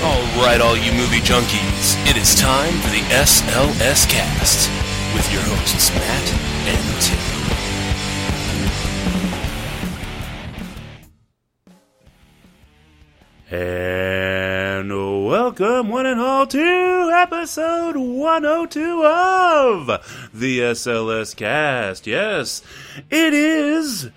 All right, all you movie junkies, it is time for the SLS Cast with your hosts Matt and Tim. And welcome, one and all, to episode 102 of the SLS Cast. Yes, it is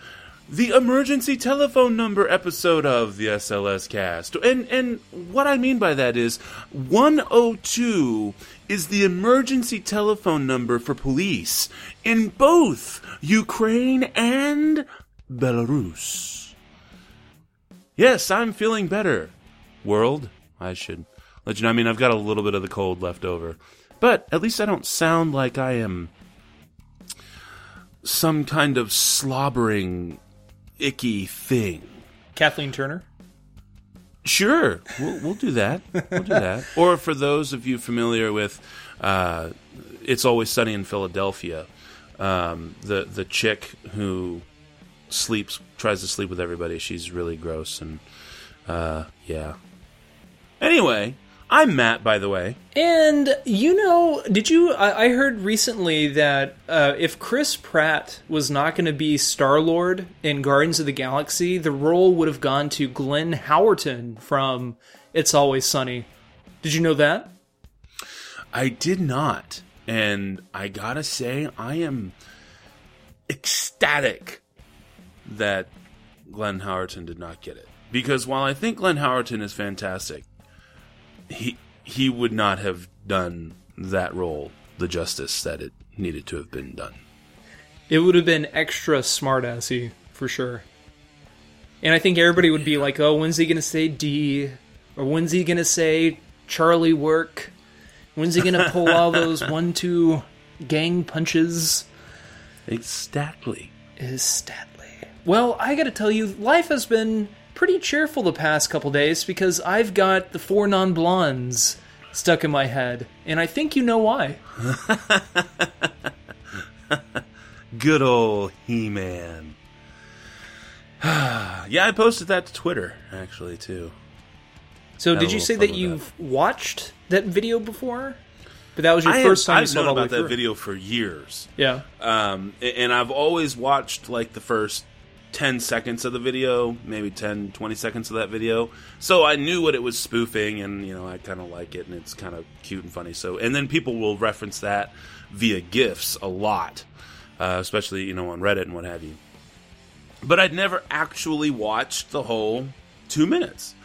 the emergency telephone number episode of the SLS Cast. And and what I mean by that is 102 is the emergency telephone number for police in both Ukraine and Belarus. Yes, I'm feeling better. World, I should let you know. I mean, I've got a little bit of the cold left over, but at least I don't sound like I am some kind of slobbering, icky thing. Kathleen Turner. Sure, we'll, we'll do that. We'll do that. or for those of you familiar with uh, "It's Always Sunny in Philadelphia," um, the the chick who sleeps tries to sleep with everybody. She's really gross and uh, yeah. Anyway, I'm Matt, by the way. And you know, did you? I, I heard recently that uh, if Chris Pratt was not going to be Star Lord in Guardians of the Galaxy, the role would have gone to Glenn Howerton from It's Always Sunny. Did you know that? I did not, and I gotta say, I am ecstatic that Glenn Howerton did not get it. Because while I think Glenn Howerton is fantastic, he he would not have done that role the justice that it needed to have been done. It would have been extra smartassy for sure. And I think everybody would be like, "Oh, when's he gonna say D? Or when's he gonna say Charlie work? When's he gonna pull all those one-two gang punches?" Exactly. Is Statly. Well, I gotta tell you, life has been pretty cheerful the past couple days because I've got the four non blondes stuck in my head, and I think you know why. Good old He Man. yeah, I posted that to Twitter actually too. So, Had did you say that you've watched that video before? But that was your I first have, time I've known all the way about that through. video for years. Yeah. um, and I've always watched like the first 10 seconds of the video, maybe 10, 20 seconds of that video. So I knew what it was spoofing, and you know, I kind of like it, and it's kind of cute and funny. So, and then people will reference that via GIFs a lot, uh, especially, you know, on Reddit and what have you. But I'd never actually watched the whole two minutes.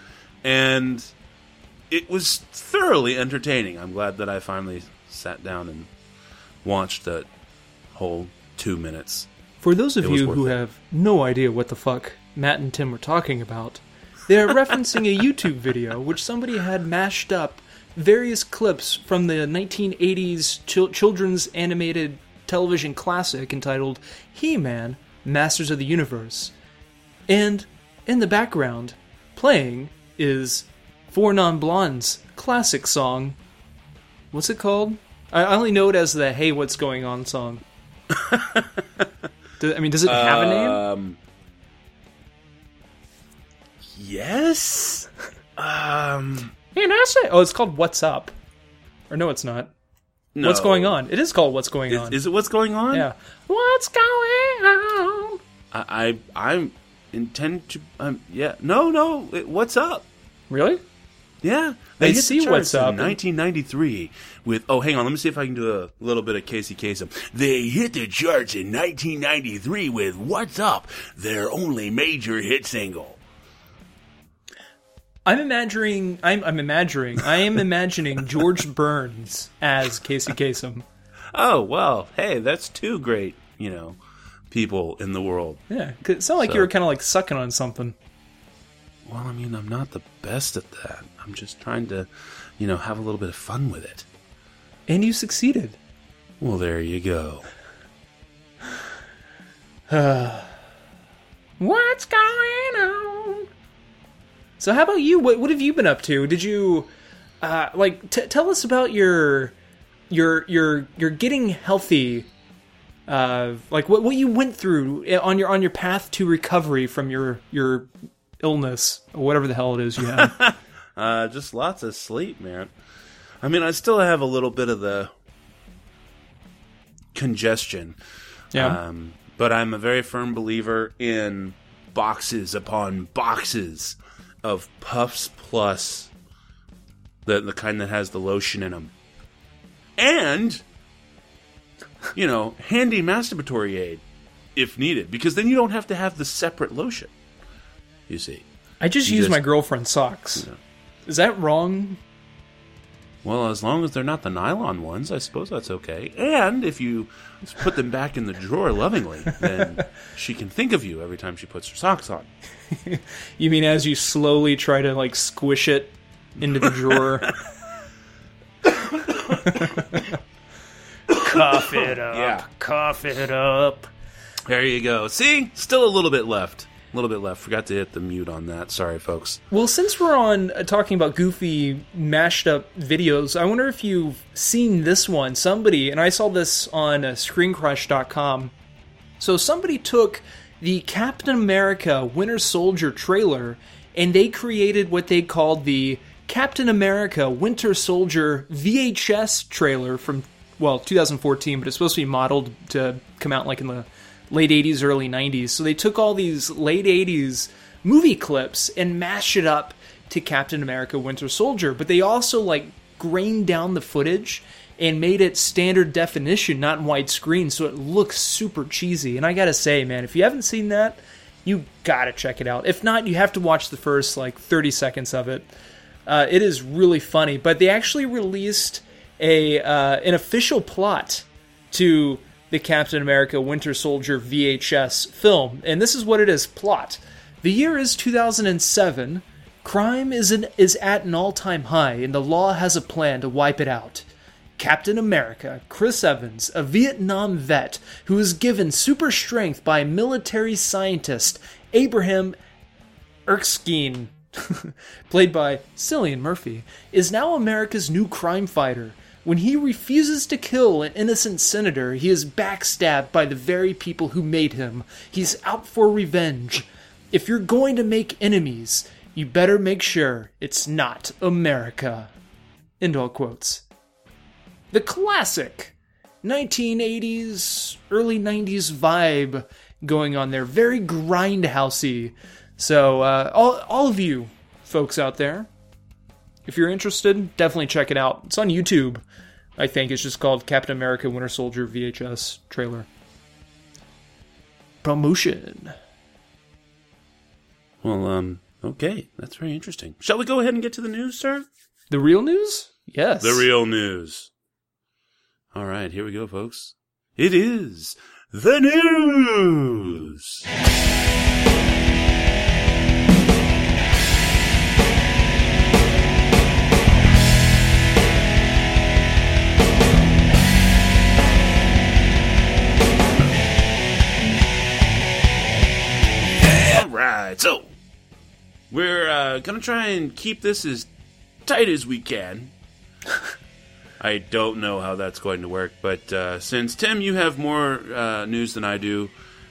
And it was thoroughly entertaining. I'm glad that I finally sat down and watched that whole two minutes. For those of It you who it. have no idea what the fuck Matt and Tim were talking about, they're referencing a YouTube video which somebody had mashed up various clips from the 1980s chil- children's animated television classic entitled He Man Masters of the Universe. And in the background, playing is Four Non Blondes classic song. What's it called? I only know it as the Hey What's Going On song. Do- I mean, does it have a name? Um, yes. Um, Hey, I say? Oh, it's called What's Up. Or no, it's not. no. What's going on? It is called What's Going Is, On. is it what's going on? yeah. What's going on? I, I I'm intend to. Um, yeah. No, no. It, what's up? Really? Yeah, they, hit the see charts What's Up. in 1993 with. Oh, hang on. Let me see if I can do a little bit of Casey Kasem. They hit the charts in 1993 with "What's Up," their only major hit single. I'm imagining. I'm, I'm imagining. I am imagining George Burns as Casey Kasem. Oh well, hey, that's two great, you know, people in the world. Yeah, it sounded like So- you were kind of like sucking on something. Well, I mean, I'm not the best at that. I'm just trying to, you know, have a little bit of fun with it. And you succeeded. Well, there you go. What's going on? So, how about you? What, what have you been up to? Did you, uh, like, t- tell us about your, your, your, your getting healthy. Uh, like what what you went through on your on your path to recovery from your your illness or whatever the hell it is you have. Uh, just lots of sleep, man. I mean, I still have a little bit of the congestion. Yeah. Um, but I'm a very firm believer in boxes upon boxes of Puffs Plus, the the kind that has the lotion in them, and you know, handy masturbatory aid if needed, because then you don't have to have the separate lotion. You see. I just you use just- my girlfriend's socks. Is that wrong? Well, as long as they're not the nylon ones, I suppose that's okay. And if you put them back in the drawer lovingly, then she can think of you every time she puts her socks on. You mean as you slowly try to like squish it into the drawer? Cough it up. Yeah. Cough it up. There you go. See, still a little bit left. A little bit left. Forgot to hit the mute on that. Sorry, folks. Well, since we're on uh, talking about goofy mashed up videos, I wonder if you've seen this one. Somebody, and I saw this on uh, ScreenCrush.com. So somebody took the Captain America Winter Soldier trailer and they created what they called the Captain America Winter Soldier VHS trailer from well 2014, but it's supposed to be modeled to come out like in the late 80s, early 90s. So they took all these late 80s movie clips and mashed it up to Captain America Winter Soldier, but they also like grained down the footage and made it standard definition, not widescreen, so it looks super cheesy. And I gotta say, man, if you haven't seen that, you gotta check it out. If not, you have to watch the first like 30 seconds of it. Uh, it is really funny, but they actually released a uh, an official plot to the Captain America Winter Soldier VHS film, and this is what it is: plot. The year is 2007. Crime is an, is at an all-time high, and the law has a plan to wipe it out. Captain America, Chris Evans, a Vietnam vet who is given super strength by military scientist Abraham Erskine, played by Cillian Murphy, is now America's new crime fighter. When he refuses to kill an innocent senator, he is backstabbed by the very people who made him. He's out for revenge. If you're going to make enemies, you better make sure it's not America. End all quotes the classic 1980s, early 90s vibe going on there. Very grindhousey. So, uh, all, all of you folks out there, if you're interested, definitely check it out. It's on YouTube. I think it's just called Captain America Winter Soldier VHS trailer. Promotion. Well, um, okay. That's very interesting. Shall we go ahead and get to the news, sir? The real news? Yes. The real news. All right, here we go, folks. It is the news. Right, so we're uh, gonna try and keep this as tight as we can. I don't know how that's going to work, but uh, since Tim, you have more uh, news than I do,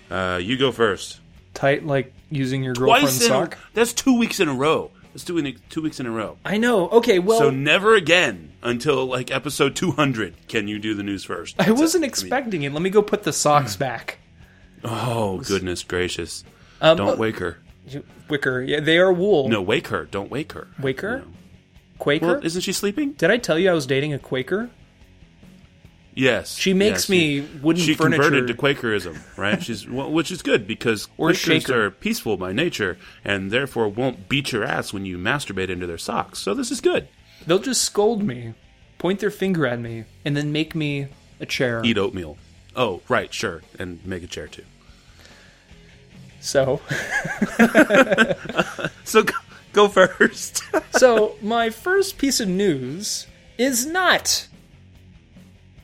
uh, you go first. Tight like using your girlfriend's Twice in sock? that's two weeks in a row. That's doing it two weeks in a row. I know. Okay, well, so never again until like episode two hundred can you do the news first. I wasn't mean- expecting it. Let me go put the socks back. Oh goodness gracious! Um, Don't wake her. Wicker. Yeah, they are wool. No, wake her. Don't wake her. Wake her? No. Quaker? Well, isn't she sleeping? Did I tell you I was dating a Quaker? Yes. She makes Yes, me wooden she furniture. converted to Quakerism, right? She's well, which is good because Or Quakers shaker. are peaceful by nature and therefore won't beat your ass when you masturbate into their socks. So this is good. They'll just scold me, point their finger at me, and then make me a chair. Eat oatmeal. Oh, right, sure, and make a chair too. So, So go, go first. so my first piece of news is not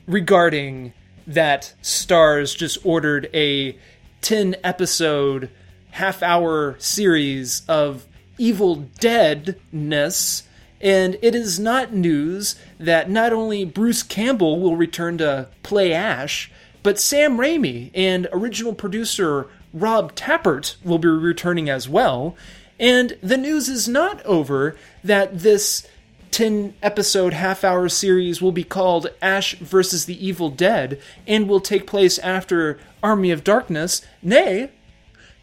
regarding that Starz just ordered a 10 episode half hour series of Evil Deadness. And it is not news that not only Bruce Campbell will return to play Ash, but Sam Raimi and original producer Rob Tapert will be returning as well. And the news is not over that this 10 episode half hour series will be called Ash versus the Evil Dead and will take place after Army of Darkness. Nay,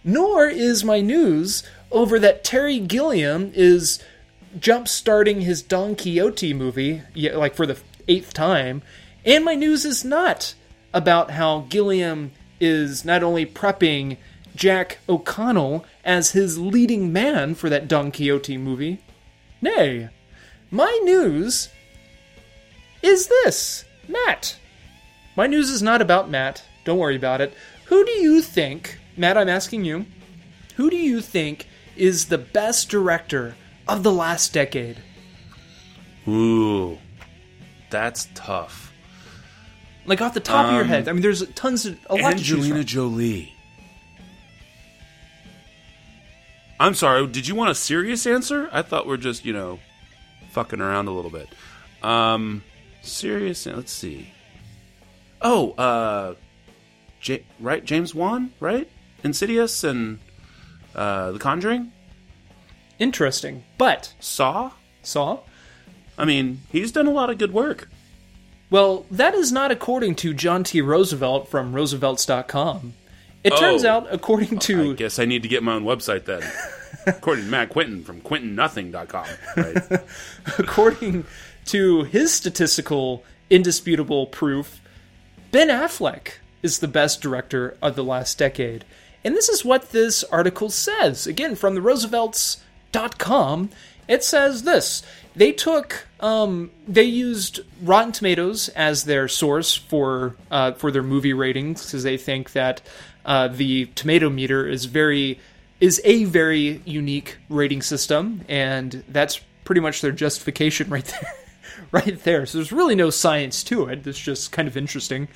nor is my news over that Terry Gilliam is jump starting his Don Quixote movie, like for the eighth time. And my news is not about how Gilliam is not only prepping Jack O'Connell as his leading man for that Don Quixote movie. Nay, my news is this Matt. My news is not about Matt. Don't worry about it. Who do you think, Matt, I'm asking you, who do you think is the best director of the last decade? Ooh, that's tough. Like off the top of your Um, head. I mean, there's tons of a lot to choose Angelina from. Jolie. I'm sorry. Did you want a serious answer? I thought we're just you know fucking around a little bit. Um, serious. Let's see. Oh, uh, J- right, James Wan, right? Insidious and uh, The Conjuring, Interesting, but Saw. Saw. I mean, he's done a lot of good work. Well, that is not according to John T. Roosevelt from Roosevelts.com. It turns Oh. out, according to. I guess I need to get my own website then. According to Matt Quinton from QuintonNothing.com. Right? according to his statistical indisputable proof, Ben Affleck is the best director of the last decade. And this is what this article says. Again, from the Roosevelts.com, it says this. They took, um, they used Rotten Tomatoes as their source for uh, for their movie ratings because they think that uh, the tomato meter is very is a very unique rating system, and that's pretty much their justification right there. right there. So there's really no science to it. It's just kind of interesting.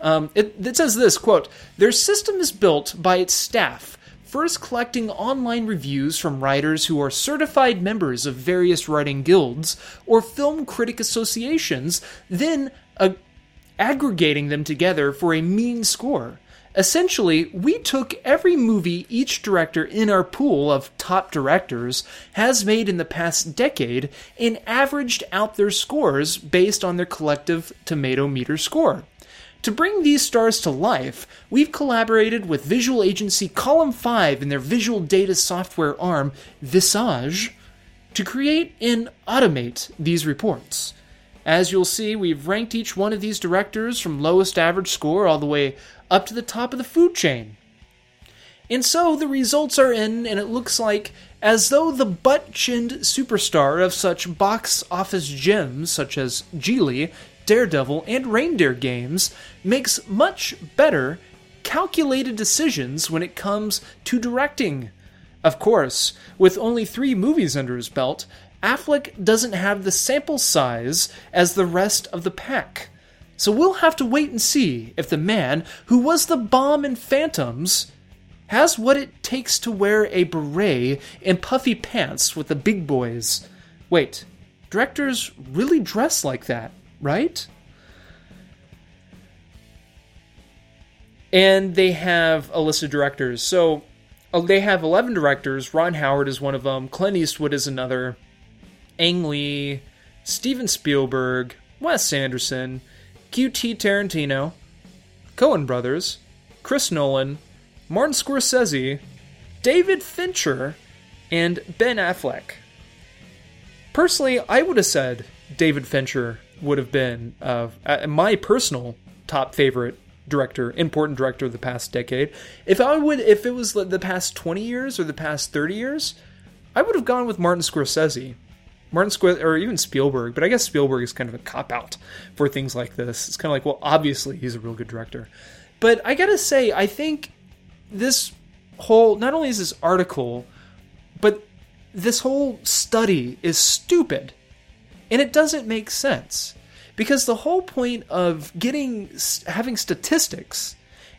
Um, it, it says this quote: Their system is built by its staff, first collecting online reviews from writers who are certified members of various writing guilds or film critic associations, then uh, aggregating them together for a mean score. Essentially, we took every movie each director in our pool of top directors has made in the past decade and averaged out their scores based on their collective tomato meter score. To bring these stars to life, we've collaborated with visual agency Column 5 and their visual data software arm, Visage, to create and automate these reports. As you'll see, we've ranked each one of these directors from lowest average score all the way up to the top of the food chain. And so the results are in, and it looks like as though the butt chinned superstar of such box office gems such as Gigli, Daredevil, and Reindeer games makes much better, calculated decisions when it comes to directing. Of course, with only three movies under his belt, Affleck doesn't have the sample size as the rest of the pack. So we'll have to wait and see if the man who was the bomb in Phantoms has what it takes to wear a beret and puffy pants with the big boys. Wait, directors really dress like that, right? And they have a list of directors. So uh, they have 11 directors. Ron Howard is one of them. Clint Eastwood is another. Ang Lee, Steven Spielberg, Wes Anderson, QT Tarantino, Coen Brothers, Chris Nolan, Martin Scorsese, David Fincher, and Ben Affleck. Personally, I would have said David Fincher would have been uh, my personal top favorite director, important director of the past decade. If I would, if it was the past twenty years or the past thirty years, I would have gone with Martin Scorsese. Martin Scorsese, or even Spielberg, but I guess Spielberg is kind of a cop out for things like this. It's kind of like, well, obviously he's a real good director. But I gotta say, I think this whole, not only is this article, but this whole study is stupid. And it doesn't make sense. Because the whole point of getting, having statistics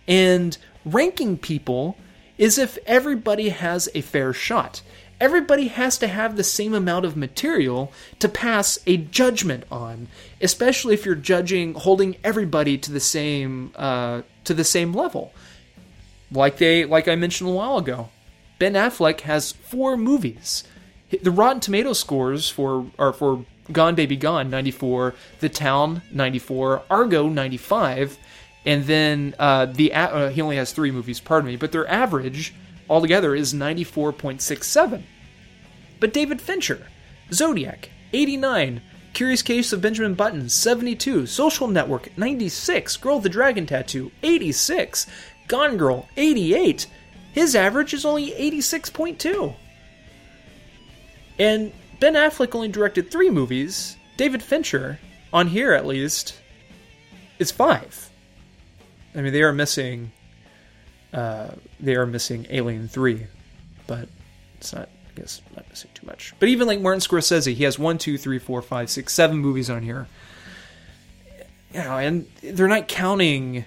and ranking people is if everybody has a fair shot everybody has to have the same amount of material to pass a judgment on especially if you're judging holding everybody to the same uh, to the same level like they like i mentioned a while ago Ben Affleck has four movies. The Rotten Tomato scores for are for Gone Baby Gone 94, The Town 94, Argo 95, and then uh, the uh, he only has three movies. Pardon me, but their average altogether is 94.67. But David Fincher, Zodiac 89, Curious Case of Benjamin Button 72, Social Network 96, Girl with the Dragon Tattoo 86, Gone Girl 88. His average is only 86.2. And Ben Affleck only directed three movies. David Fincher, on here at least, is five. I mean, they are missing. Uh, they are missing Alien Three, but it's not. I guess not missing too much. But even like Martin Scorsese, he has one, two, three, four, five, six, seven movies on here. You know, and they're not counting.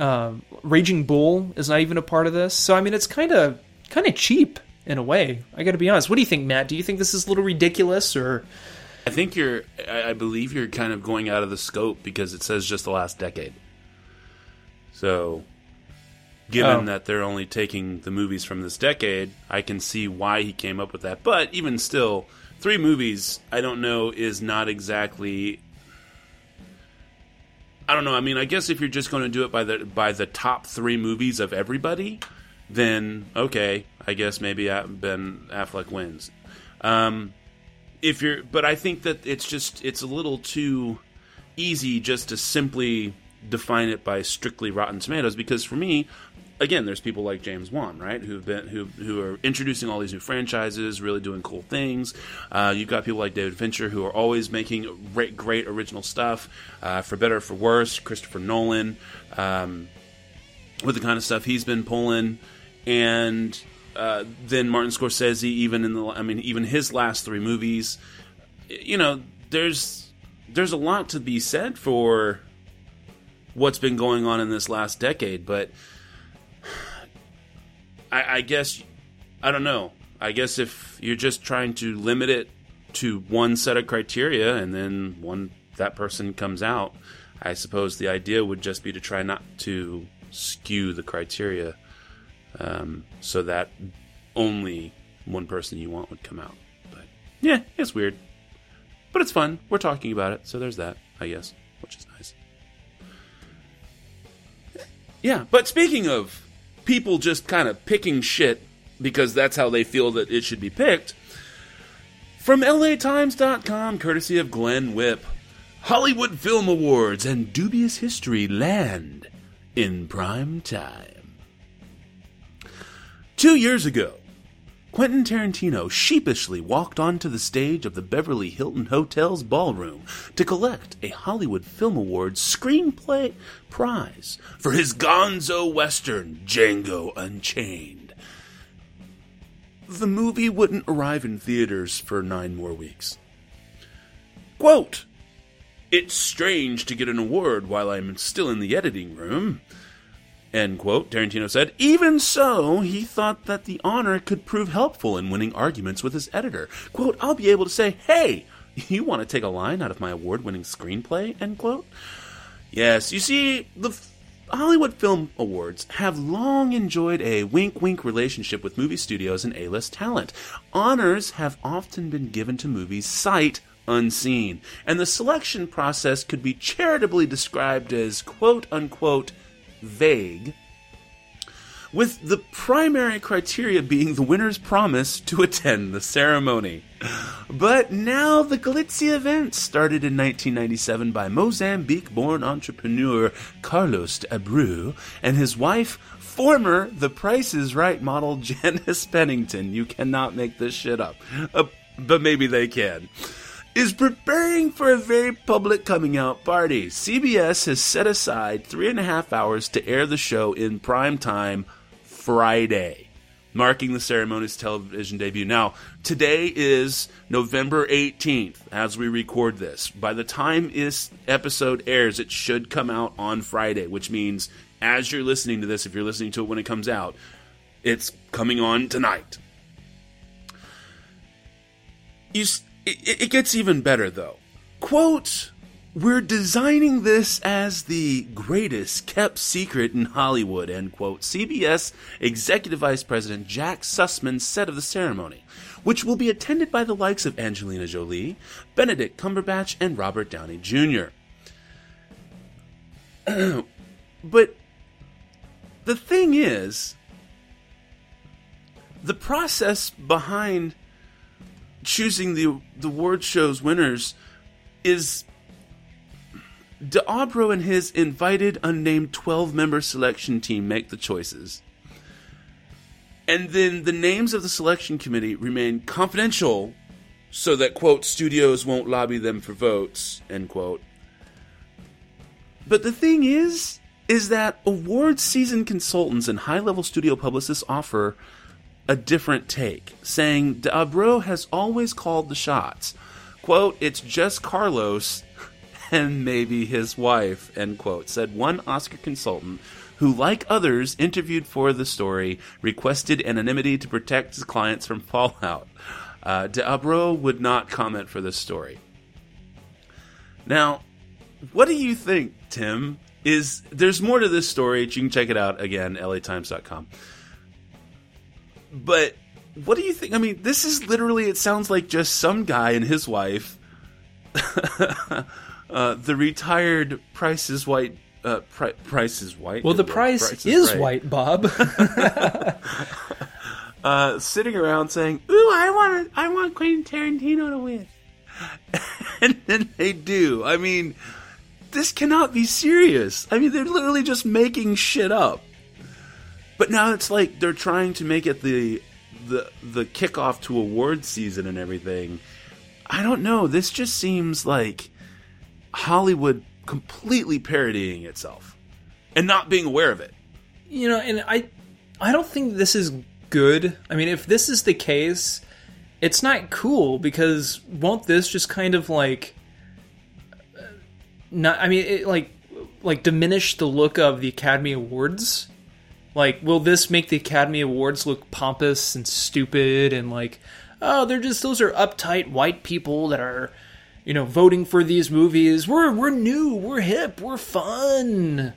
Uh, Raging Bull is not even a part of this, so I mean, it's kind of kind of cheap in a way. I got to be honest. What do you think, Matt? Do you think this is a little ridiculous, or? I think you're. I believe you're kind of going out of the scope because it says just the last decade. So, given Oh. that they're only taking the movies from this decade, I can see why he came up with that. But even still, three movies, I don't know, is not exactly. I don't know. I mean, I guess if you're just going to do it by the by the top three movies of everybody, then okay, I guess maybe Ben Affleck wins. Um, if you're, but I think that it's just it's a little too easy just to simply define it by strictly Rotten Tomatoes because for me, again, there's people like James Wan, right, who've been who who are introducing all these new franchises, really doing cool things. Uh, you've got people like David Fincher who are always making great, great original stuff, uh, for better or for worse. Christopher Nolan, um, with the kind of stuff he's been pulling, and uh, then Martin Scorsese, even in the, I mean, even his last three movies, you know, there's there's a lot to be said for what's been going on in this last decade, but I, I guess I don't know. I guess if you're just trying to limit it to one set of criteria, and then one that person comes out, I suppose the idea would just be to try not to skew the criteria, um, so that only one person you want would come out. But yeah, it's weird, but it's fun. We're talking about it, so there's that, I guess, which is nice. Yeah, but speaking of people just kind of picking shit because that's how they feel that it should be picked, from LATimes.com, courtesy of Glenn Whipp, Hollywood Film Awards and dubious history land in prime time. Two years ago, Quentin Tarantino sheepishly walked onto the stage of the Beverly Hilton Hotel's ballroom to collect a Hollywood Film Awards screenplay prize for his gonzo western, Django Unchained. The movie wouldn't arrive in theaters for nine more weeks. Quote, It's strange to get an award while I'm still in the editing room. End quote. Tarantino said, even so, he thought that the honor could prove helpful in winning arguments with his editor. Quote, I'll be able to say, hey, you want to take a line out of my award winning screenplay? End quote. Yes, you see, the Hollywood Film Awards have long enjoyed a wink wink relationship with movie studios and A list talent. Honors have often been given to movies sight unseen, and the selection process could be charitably described as quote unquote vague, with the primary criteria being the winner's promise to attend the ceremony. But now the glitzy event, started in 1997 by Mozambique born entrepreneur Carlos de Abreu and his wife, former The Price is Right model Janice Pennington. You cannot make this shit up. Uh, but maybe they can is preparing for a very public coming out party. CBS has set aside three and a half hours to air the show in prime time Friday, marking the ceremony's television debut. Now, today is November 18th as we record this. By the time this episode airs, it should come out on Friday, which means as you're listening to this, if you're listening to it when it comes out, it's coming on tonight. You, s- it, it gets even better though. Quote We're designing this as the greatest kept secret in Hollywood, end quote. CBS Executive Vice President Jack Sussman said of the ceremony, which will be attended by the likes of Angelina Jolie, Benedict Cumberbatch, and Robert Downey Jr. but the thing is, the process behind choosing the the award show's winners is D'Abro and his invited unnamed 12 member selection team make the choices. And then the names of the selection committee remain confidential so that, quote, studios won't lobby them for votes, end quote. But the thing is, is that award season consultants and high level studio publicists offer a different take, saying D'Abro has always called the shots. Quote, it's just Carlos and maybe his wife, end quote, said one Oscar consultant who, like others interviewed for the story, requested anonymity to protect his clients from fallout. Uh, D'Abro would not comment for this story. Now, what do you think, Tim? Is there's more to this story? You can check it out again, latimes.com. But what do you think? I mean, this is literally, it sounds like just some guy and his wife, uh, the retired Price is White. Uh, pri- price is white. Well, the price, Price is Right. white, Bob. uh, sitting around saying, "Ooh, I want I want Quentin Tarantino to win," and then they do. I mean, this cannot be serious. I mean, they're literally just making shit up. But now it's like they're trying to make it the the the kickoff to award season and everything. I don't know. This just seems like Hollywood completely parodying itself and not being aware of it. you know, and I, I don't think this is good. I mean, if this is the case, it's not cool because won't this just kind of like, uh, not? I mean, it, like, like diminish the look of the Academy Awards. Like, will this make the Academy Awards look pompous and stupid and like, oh, they're just those are uptight white people that are, you know, voting for these movies. We're we're new, we're hip, we're fun.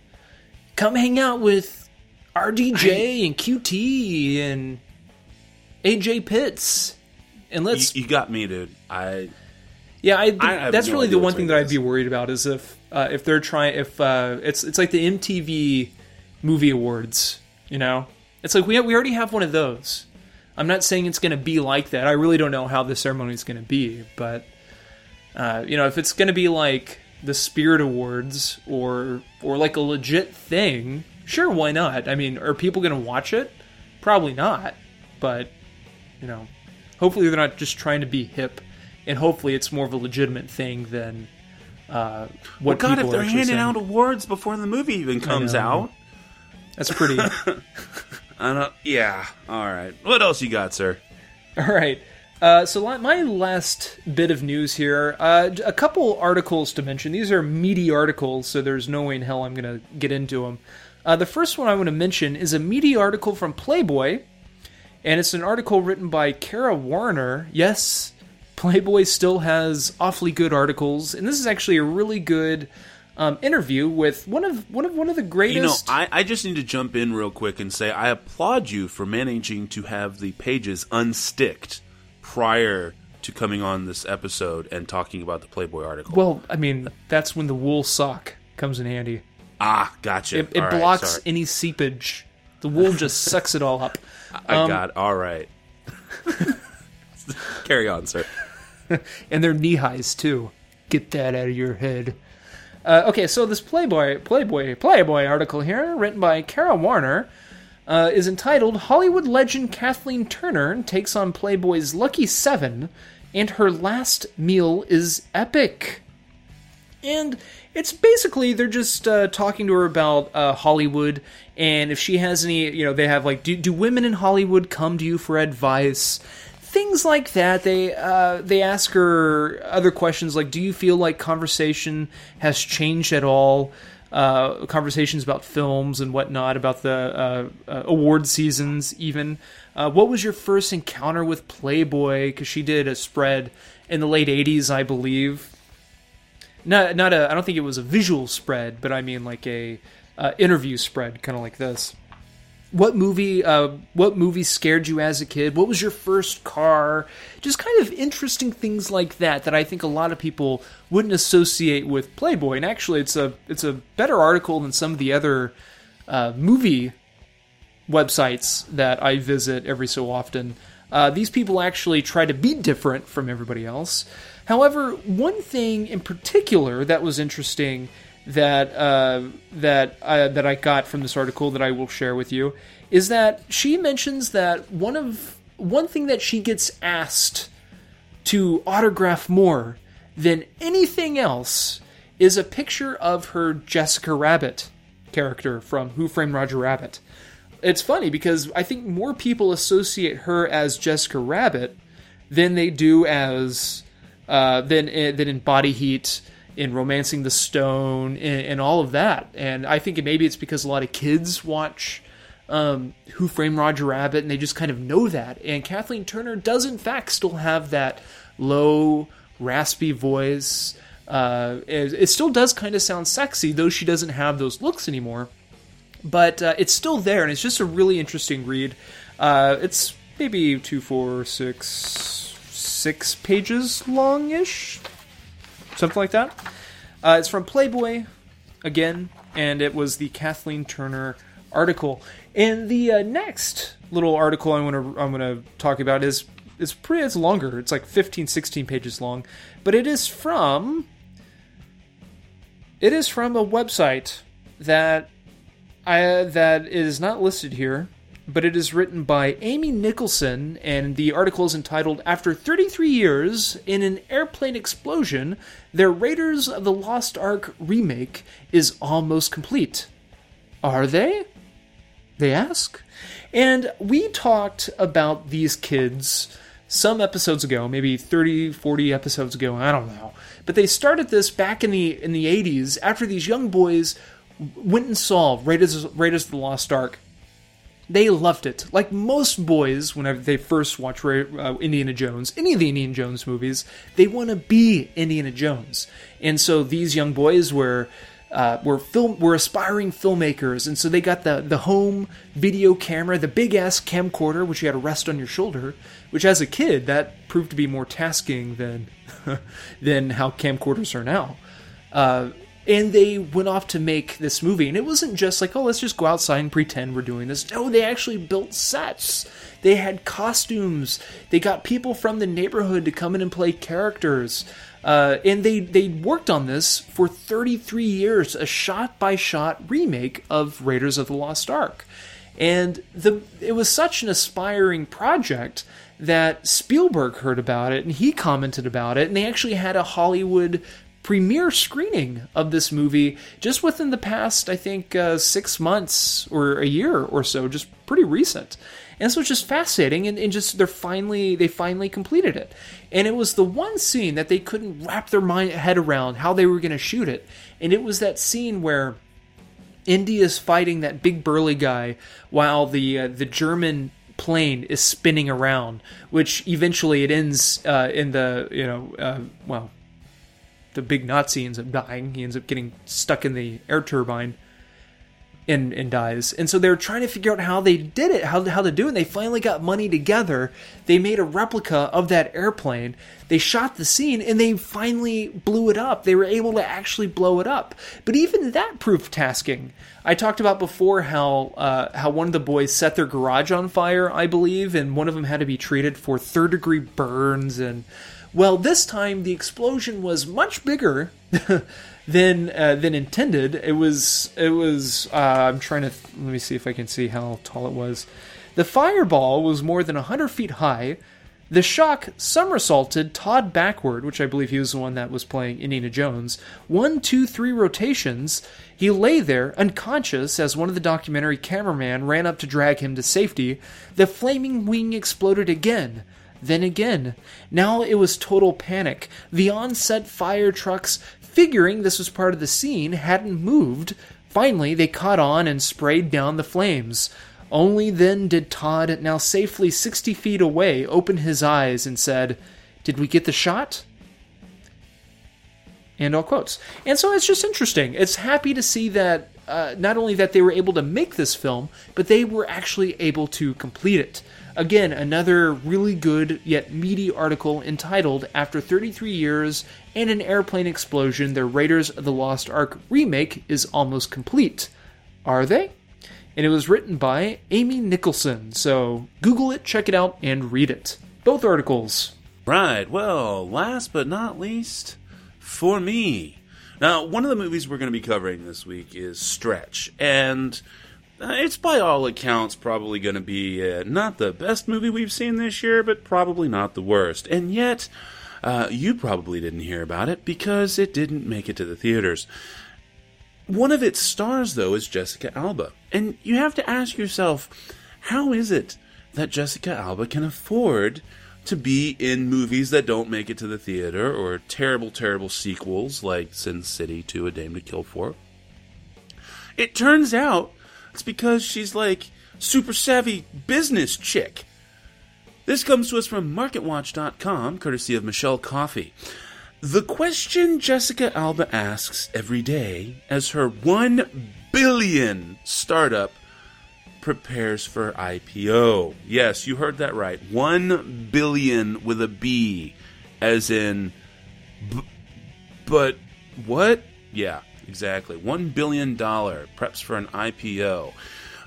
Come hang out with RDJ and QT and AJ Pitts, and let's. you got me, dude. I yeah, I, I that's no really the one thing that I'd be worried about is if uh, if they're trying if uh, it's it's like the MTV Movie Awards, you know, it's like we we already have one of those. I'm not saying it's going to be like that. I really don't know how the ceremony is going to be, but uh, you know, if it's going to be like the Spirit Awards or or like a legit thing, sure, why not? I mean, are people going to watch it? Probably not. But you know, hopefully they're not just trying to be hip, and hopefully it's more of a legitimate thing than uh, what God, people if they're handing out awards before the movie even comes out, That's pretty. I don't. Yeah. All right. What else you got, sir? All right. Uh, so my last bit of news here, uh, a couple articles to mention. These are meaty articles, so there's no way in hell I'm going to get into them. Uh, the first one I want to mention is a meaty article from Playboy, and it's an article written by Kara Warner. Yes, Playboy still has awfully good articles, and this is actually a really good um, interview with one of one of one of the greatest. You know, I, I just need to jump in real quick and say I applaud you for managing to have the pages unsticked prior to coming on this episode and talking about the Playboy article. well, I mean, that's when the wool sock comes in handy. ah, gotcha. It, it right, blocks sorry. any seepage. The wool just sucks it all up. I um, got. All right. Carry on, sir. And they're knee highs too. Get that out of your head. Uh, okay, so this Playboy, Playboy, Playboy article here, written by Kara Warner, uh, is entitled "Hollywood Legend Kathleen Turner Takes on Playboy's Lucky Seven, and Her Last Meal is Epic." And it's basically they're just uh, talking to her about uh, Hollywood and if she has any, you know, they have like, do, do women in Hollywood come to you for advice? Things like that. They uh, they ask her other questions like, do you feel like conversation has changed at all? Uh, conversations about films and whatnot, about the uh, uh, award seasons, even. Uh, what was your first encounter with Playboy? Because she did a spread in the late '80s, I believe not not a I don't think it was a visual spread, but I mean like a uh, interview spread, kind of like this. What movie? Uh, what movie scared you as a kid? What was your first car? Just kind of interesting things like that that I think a lot of people wouldn't associate with Playboy. And actually, it's a it's a better article than some of the other uh, movie websites that I visit every so often. Uh, these people actually try to be different from everybody else. However, one thing in particular that was interesting that uh, that uh, that I got from this article that I will share with you is that she mentions that one of one thing that she gets asked to autograph more than anything else is a picture of her Jessica Rabbit character from Who Framed Roger Rabbit. It's funny because I think more people associate her as Jessica Rabbit than they do as uh, than than in Body Heat in Romancing the Stone and, and, all of that. And I think maybe it's because a lot of kids watch um, Who Framed Roger Rabbit and they just kind of know that. And Kathleen Turner does, in fact, still have that low, raspy voice. Uh, it, it, still does kind of sound sexy, though she doesn't have those looks anymore. But uh, it's still there, and it's just a really interesting read. Uh, it's maybe two, four, six, six pages long ish, something like that. Uh, it's from Playboy, again, and it was the Kathleen Turner article. And the uh, next little article I'm gonna I'm gonna talk about is it's pretty it's longer. It's like 15, 16 pages long, but it is from it is from a website that I that is not listed here but it is written by Amy Nicholson, and the article is entitled After 33 Years in an Airplane Explosion, their Raiders of the Lost Ark remake is almost complete. Are they? They ask. And we talked about these kids some episodes ago, maybe 30, 40 episodes ago, I don't know. But they started this back in the in the 80s after these young boys went and saw Raiders, Raiders of the Lost Ark they loved it. Like most boys, whenever they first watch uh, Indiana Jones, any of the Indiana Jones movies, they want to be Indiana Jones. And so these young boys were uh, were film were aspiring filmmakers, and so they got the the home video camera, the big ass camcorder, which you had to rest on your shoulder. Which, as a kid, that proved to be more tasking than than how camcorders are now. Uh, and they went off to make this movie and it wasn't just like oh let's just go outside and pretend we're doing this. No they actually built sets. They had costumes. They got people from the neighborhood to come in and play characters. Uh, and they they worked on this for 33 years a shot by shot remake of raiders of the lost ark. And the it was such an aspiring project that Spielberg heard about it and he commented about it and they actually had a Hollywood premiere screening of this movie just within the past, I think, uh, six months or a year or so, just pretty recent. And so it's just fascinating, and, and just they're finally they finally completed it, and it was the one scene that they couldn't wrap their mind head around how they were going to shoot it, and it was that scene where Indy is fighting that big burly guy while the uh, the German plane is spinning around, which eventually it ends uh, in the you know uh, well the big Nazi ends up dying. He ends up getting stuck in the air turbine and and dies. And so they're trying to figure out how they did it, how how to do it. And they finally got money together. They made a replica of that airplane. They shot the scene and they finally blew it up. They were able to actually blow it up. But even that proved tasking. I talked about before how uh, how one of the boys set their garage on fire, I believe, and one of them had to be treated for third degree burns and well, this time the explosion was much bigger than uh, than intended. It was it was. Uh, I'm trying to th- let me see if I can see how tall it was. The fireball was more than hundred feet high. The shock somersaulted Todd backward, which I believe he was the one that was playing Indiana Jones. One, two, three rotations. He lay there, unconscious, as one of the documentary cameraman ran up to drag him to safety. The flaming wing exploded again. Then again, now it was total panic. The on-set fire trucks, figuring this was part of the scene, hadn't moved. Finally, they caught on and sprayed down the flames. Only then did Todd, now safely 60 feet away, open his eyes and said, Did we get the shot? and all quotes. And so it's just interesting. It's happy to see that uh, not only that they were able to make this film, but they were actually able to complete it. Again, another really good yet meaty article entitled After 33 Years and an Airplane Explosion, their Raiders of the Lost Ark remake is almost complete. Are they? And it was written by Amy Nicholson. So Google it, check it out, and read it. Both articles. Right. Well, last but not least, for me. Now, one of the movies we're going to be covering this week is Stretch, and it's by all accounts probably going to be uh, not the best movie we've seen this year, but probably not the worst. And yet, uh, you probably didn't hear about it because it didn't make it to the theaters. One of its stars, though, is Jessica Alba. And you have to ask yourself, how is it that Jessica Alba can afford to be in movies that don't make it to the theater or terrible, terrible sequels like Sin City 2 A Dame to Kill For? It turns out it's because she's like super savvy business chick. This comes to us from MarketWatch.com, courtesy of Michelle Coffey. The question Jessica Alba asks every day as her 1 billion startup prepares for IPO. Yes, you heard that right. 1 billion with a B, as in. B- but what? Yeah, exactly. $1 billion preps for an IPO.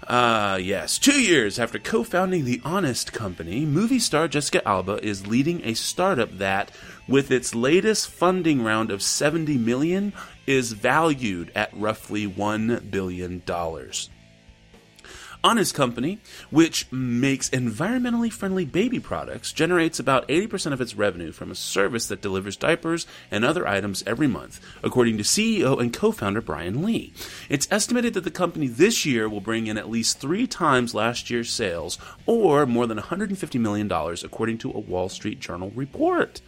Uh, yes. Two years after co founding The Honest Company, movie star Jessica Alba is leading a startup that, with its latest funding round of 70 million, is valued at roughly $1 billion. Honest Company, which makes environmentally friendly baby products, generates about 80% of its revenue from a service that delivers diapers and other items every month, according to CEO and co founder Brian Lee. It's estimated that the company this year will bring in at least three times last year's sales, or more than $150 million, according to a Wall Street Journal report.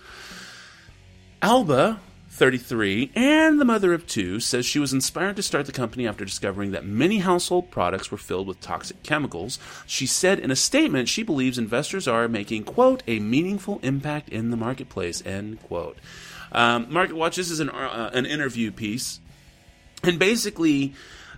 Alba 33, and the mother of two, says she was inspired to start the company after discovering that many household products were filled with toxic chemicals. She said in a statement she believes investors are making, quote, a meaningful impact in the marketplace, end quote. Um, Market Watch, this is an, uh, an interview piece. And basically,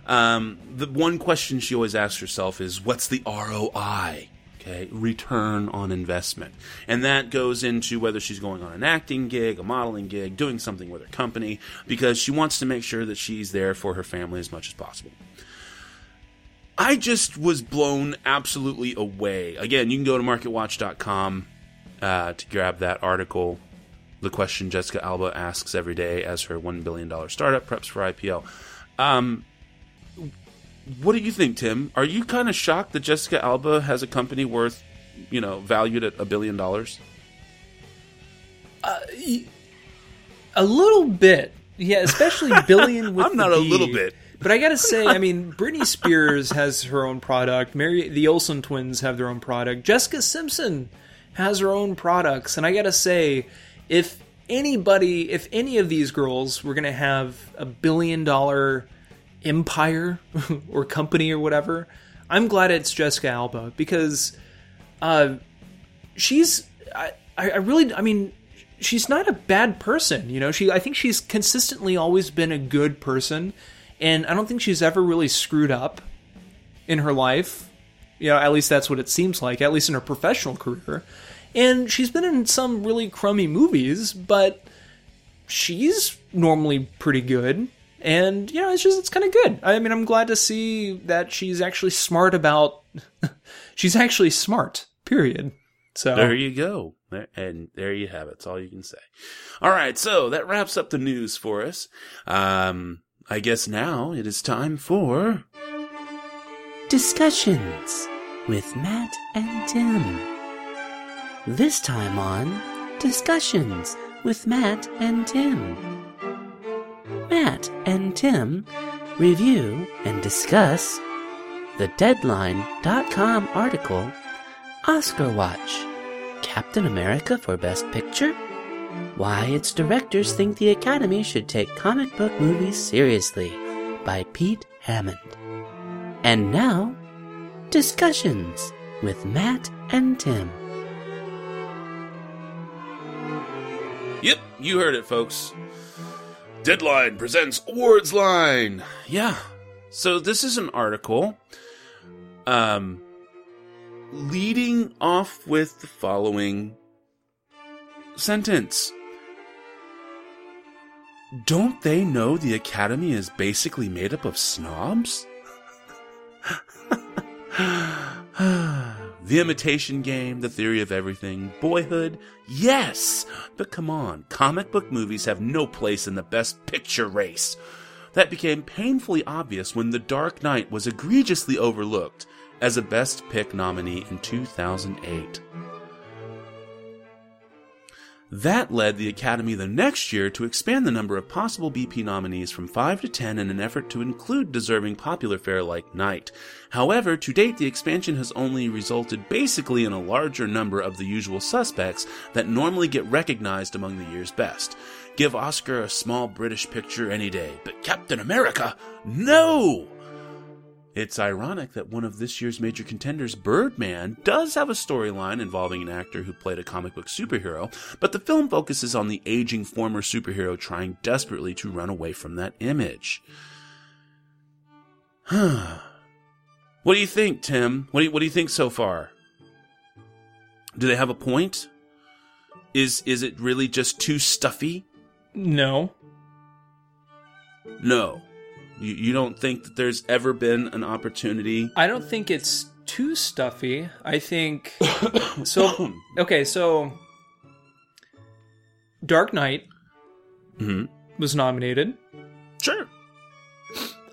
um, the one question she always asks herself is, what's the ROI? Okay return on investment. And that goes into whether she's going on an acting gig a modeling gig doing something with her company because she wants to make sure that she's there for her family as much as possible. I just was blown absolutely away. Again you can go to marketwatch.com uh, to grab that article. The question jessica alba asks every day as her $1 billion startup preps for ipo um, what do you think, Tim? Are you kind of shocked that Jessica Alba has a company worth, you know, valued at a billion dollars? Uh, a little bit, yeah. Especially billion. With I'm not a B. little bit. But I gotta say, I mean, Britney Spears has her own product. Mary, the Olsen twins have their own product. Jessica Simpson has her own products, and I gotta say, if anybody, if any of these girls were gonna have a billion dollar empire or company or whatever, I'm glad it's Jessica Alba because uh, she's I, I really I mean she's not a bad person you know? She I think she's consistently always been a good person and I don't think she's ever really screwed up in her life. You know at least that's what it seems like at least in her professional career. And she's been in some really crummy movies but she's normally pretty good and you know it's just it's kind of good i mean i'm glad to see that she's actually smart about she's actually smart period so There you go. And there you have it. That's all you can say. All right. So that wraps up the news for us. Um, I guess now it is time for. Discussions with Matt and Tim. This time on Discussions with Matt and Tim. Matt and Tim review and discuss the Deadline.com article Oscar Watch Captain America for Best Picture? Why its directors think the Academy should take comic book movies seriously by Pete Hammond. And now, discussions with Matt and Tim. Yep, you heard it, folks. Deadline presents awards line. Yeah. So this is an article um leading off with the following sentence. Don't they know the Academy is basically made up of snobs? the Imitation Game, The Theory of Everything, Boyhood, yes! But come on, comic book movies have no place in the Best Picture race. That became painfully obvious when The Dark Knight was egregiously overlooked as a Best Pick nominee in 2008. That led the Academy the next year to expand the number of possible BP nominees from 5 to 10 in an effort to include deserving popular fare like Knight. However, to date, the expansion has only resulted basically in a larger number of the usual suspects that normally get recognized among the year's best. Give Oscar a small British picture any day, but Captain America? No! It's ironic that one of this year's major contenders, Birdman, does have a storyline involving an actor who played a comic book superhero, but the film focuses on the aging former superhero trying desperately to run away from that image. Huh. What do you think, Tim? What do you, what do you think so far? Do they have a point? Is is it really just too stuffy? No. No. You, you don't think that there's ever been an opportunity? I don't think it's too stuffy. I think so. Okay, so Dark Knight Mhm. was nominated. Sure.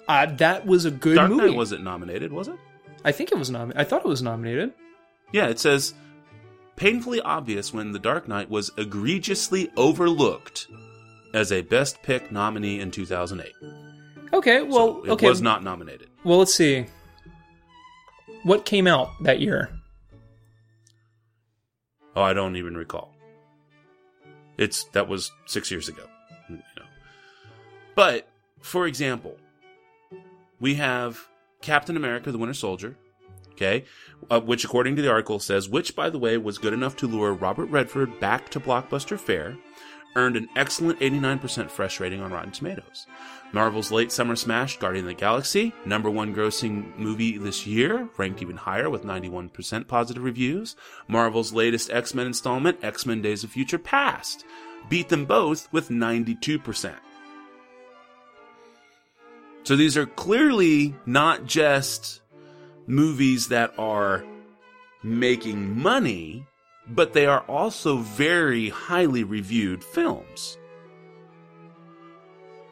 Uh, that was a good Dark movie. Knight wasn't nominated, was it? I think it was nominated. I thought it was nominated. Yeah, it says painfully obvious when The Dark Knight was egregiously overlooked as a Best Pick nominee in 2008. Okay, well, So it okay. was not nominated. Well, let's see. What came out that year? Oh, I don't even recall. It's that was six years ago. You know. But for example, we have Captain America: The Winter Soldier. Okay, uh, which according to the article says, which by the way was good enough to lure Robert Redford back to blockbuster fare, earned an excellent 89% fresh rating on Rotten Tomatoes. Marvel's late summer smash, Guardian of the Galaxy, number one grossing movie this year, ranked even higher with 91% positive reviews. Marvel's latest X Men installment, X Men Days of Future Past, beat them both with 92%. So these are clearly not just movies that are making money, but they are also very highly reviewed films.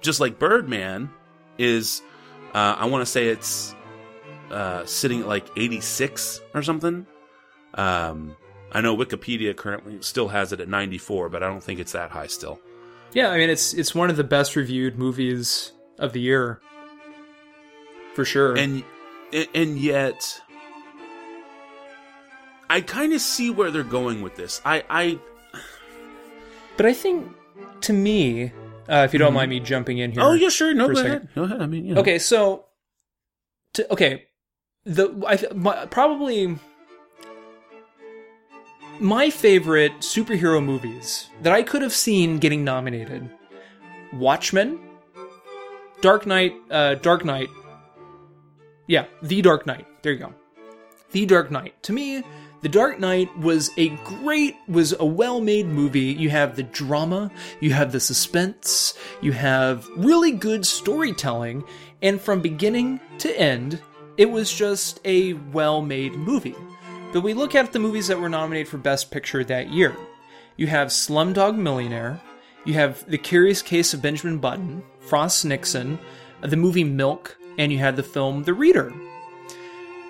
Just like Birdman is, uh, I want to say it's uh, sitting at like 86 or something. Um, I know Wikipedia currently still has it at 94, but I don't think it's that high still. Yeah, I mean it's it's one of the best reviewed movies of the year, for sure. and and yet I kind of see where they're going with this. I I but I think, to me, uh, if you don't mind me jumping in here. oh yeah sure no go ahead go ahead I mean you know. Okay, so, to, okay, the I my, probably my favorite superhero movies that I could have seen getting nominated: Watchmen, Dark Knight, uh, Dark Knight. Yeah, The Dark Knight. There you go. The Dark Knight. To me, The Dark Knight was a great, was a well-made movie. You have the drama, you have the suspense, you have really good storytelling, and from beginning to end, it was just a well-made movie. But we look at the movies that were nominated for Best Picture that year. You have Slumdog Millionaire, you have The Curious Case of Benjamin Button, Frost Nixon, the movie Milk, and you had the film The Reader.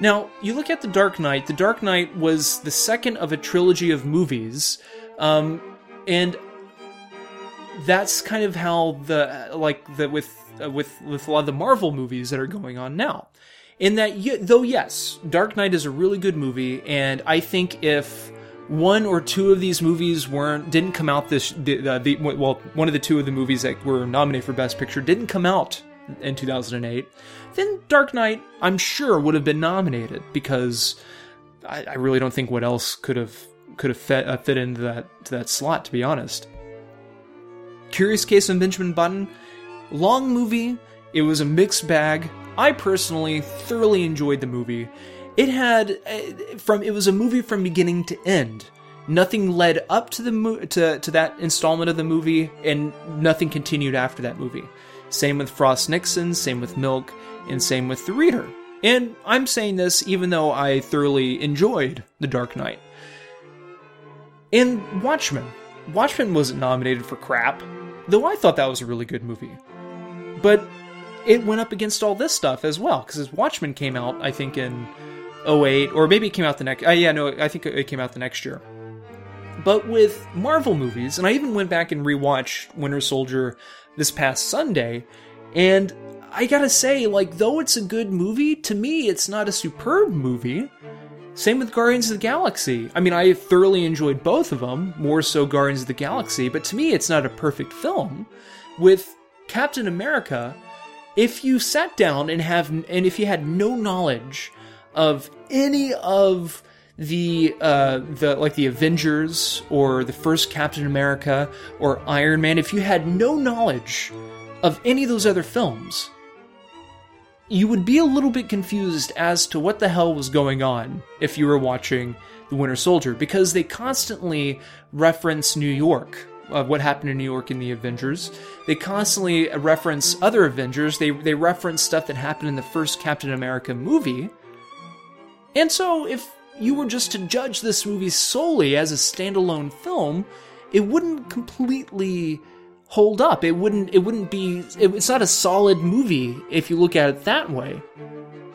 Now, you look at The Dark Knight, The Dark Knight was the second of a trilogy of movies, um, and that's kind of how the like the with uh, with with a lot of the Marvel movies that are going on now. In that, y- though, yes, Dark Knight is a really good movie, and I think if one or two of these movies weren't didn't come out this the, uh, the well one of the two of the movies that were nominated for Best Picture didn't come out in 2008, then Dark Knight I'm sure would have been nominated because I, I really don't think what else could have could have fit, uh, fit into that to that slot to be honest. Curious Case of Benjamin Button, long movie. It was a mixed bag. I personally thoroughly enjoyed the movie. It had uh, from it was a movie from beginning to end. Nothing led up to the mo- to to that installment of the movie, and nothing continued after that movie. Same with Frost Nixon, same with Milk, and same with The Reader. And I'm saying this even though I thoroughly enjoyed The Dark Knight. And Watchmen. Watchmen wasn't nominated for crap, though I thought that was a really good movie. But it went up against all this stuff as well, because Watchmen came out, I think, in 08, or maybe it came out the next. Uh, yeah, no, I think it came out the next year. But with Marvel movies, and I even went back and rewatched Winter Soldier this past Sunday, and I gotta say, like, though it's a good movie, to me, it's not a superb movie. Same with Guardians of the Galaxy. I mean, I thoroughly enjoyed both of them, more so Guardians of the Galaxy, but to me, it's not a perfect film. With Captain America, if you sat down and have, and if you had no knowledge of any of the uh, the like the Avengers or the first Captain America or Iron Man, if you had no knowledge of any of those other films, you would be a little bit confused as to what the hell was going on if you were watching The Winter Soldier because they constantly reference New York. Uh, what happened in New York in the Avengers. They constantly reference other Avengers. They, they reference stuff that happened in the first Captain America movie. And so, if you were just to judge this movie solely as a standalone film, it wouldn't completely hold up. It wouldn't. It wouldn't be. It, it's not a solid movie if you look at it that way.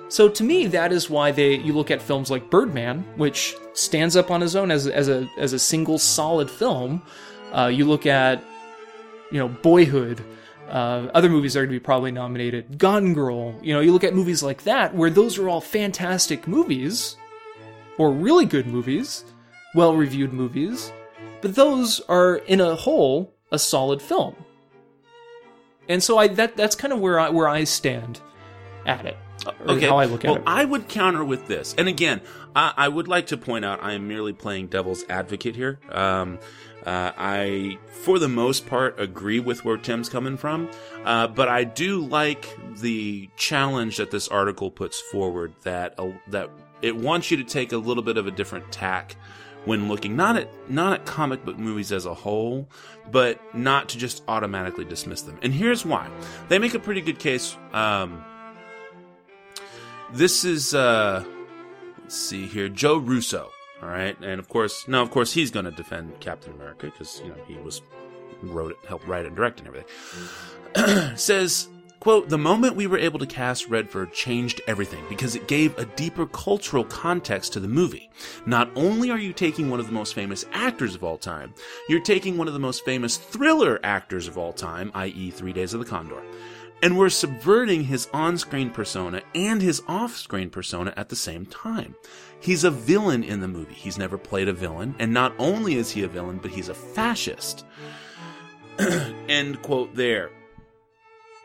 So to me, that is why they. You look at films like Birdman, which stands up on his own as as a as a single solid film. Uh, you look at, you know, Boyhood. Uh, other movies are going to be probably nominated. Gone Girl. You know, you look at movies like that where those are all fantastic movies, or really good movies, well reviewed movies, but those are in a whole a solid film. And so I that that's kind of where I where I stand at it. okay. How I look at well, it. I would counter with this, and again, I, I would like to point out I am merely playing devil's advocate here. Um, uh, I, for the most part, agree with where Tim's coming from, uh, but I do like the challenge that this article puts forward. That uh, that it wants you to take a little bit of a different tack when looking not at not at comic book movies as a whole, but not to just automatically dismiss them. And here's why: they make a pretty good case. Um, this is uh let's see here joe russo all right and of course now of course he's going to defend captain america because you know he was wrote it helped write it and direct and everything says quote the moment we were able to cast redford changed everything because it gave a deeper cultural context to the movie not only are you taking one of the most famous actors of all time you're taking one of the most famous thriller actors of all time i.e three days of the condor and we're subverting his on screen persona and his off screen persona at the same time. He's a villain in the movie. He's never played a villain, and not only is he a villain, but he's a fascist. End quote there.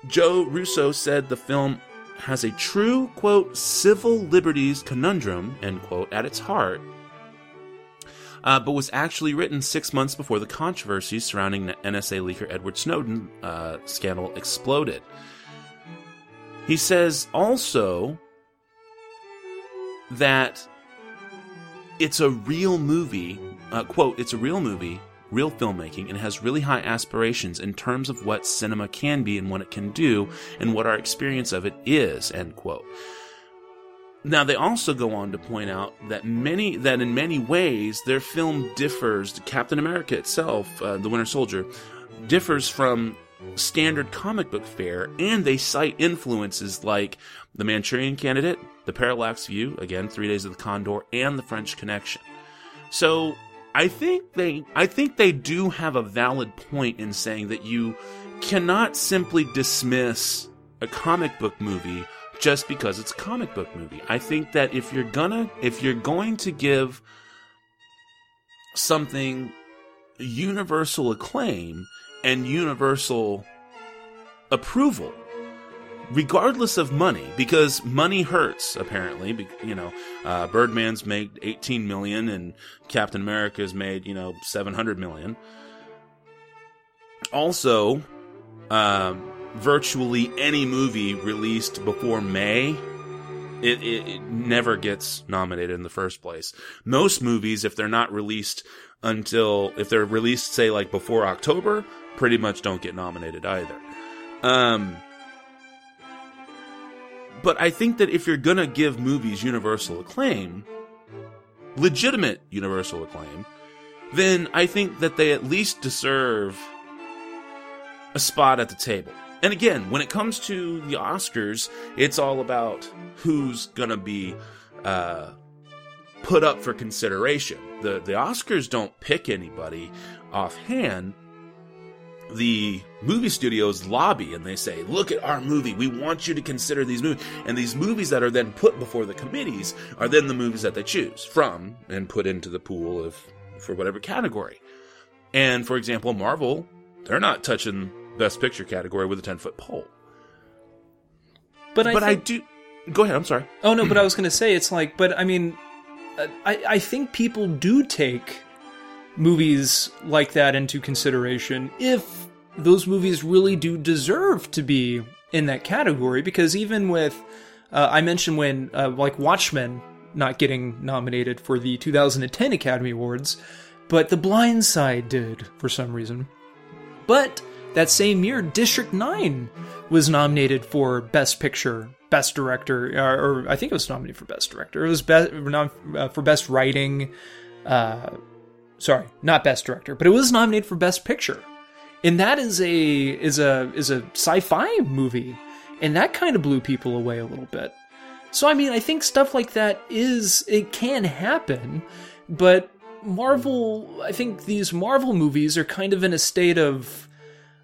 Joe Russo said the film has a true, quote, civil liberties conundrum, end quote, at its heart, uh, but was actually written six months before the controversy surrounding the NSA leaker Edward Snowden uh, scandal exploded. He says also that it's a real movie, uh, quote, it's a real movie, real filmmaking, and has really high aspirations in terms of what cinema can be and what it can do and what our experience of it is, end quote. Now they also go on to point out that many that in many ways their film differs. Captain America itself, uh, the Winter Soldier, differs from standard comic book fare, and they cite influences like The Manchurian Candidate, The Parallax View, again Three Days of the Condor, and The French Connection. So I think they I think they do have a valid point in saying that you cannot simply dismiss a comic book movie just because it's a comic book movie. I think that if you're gonna if you're going to give something universal acclaim and universal approval regardless of money because money hurts apparently you know uh, birdman's made 18 million and captain america's made you know 700 million also um, virtually any movie released before May, it, it, it never gets nominated in the first place. Most movies, if they're not released until, if they're released, say, like before October, pretty much don't get nominated either. Um, but I think that if you're gonna give movies universal acclaim, legitimate universal acclaim, then I think that they at least deserve a spot at the table. And again, when it comes to the Oscars, it's all about who's gonna be uh, put up for consideration. The the Oscars don't pick anybody offhand. The movie studios lobby and they say, "Look at our movie. We want you to consider these movies." And these movies that are then put before the committees are then the movies that they choose from and put into the pool of for whatever category. And for example, Marvel, they're not touching Best Picture category with a ten foot pole. But I but I do. Go ahead. I'm sorry. Oh no, but I was going to say it's like, but I mean, I I think people do take movies like that into consideration if those movies really do deserve to be in that category. Because even with, uh, I mentioned when uh, like Watchmen not getting nominated for the 2010 Academy Awards, but The Blind Side did for some reason. But that same year, District 9 was nominated for Best Picture, Best Director, or, or I think it was nominated for Best Director. It was best, uh, for Best Writing. Uh, sorry, not Best Director, but it was nominated for Best Picture. And that is a is a is a sci-fi movie, and that kind of blew people away a little bit. So I mean, I think stuff like that is it can happen, but Marvel, I think these Marvel movies are kind of in a state of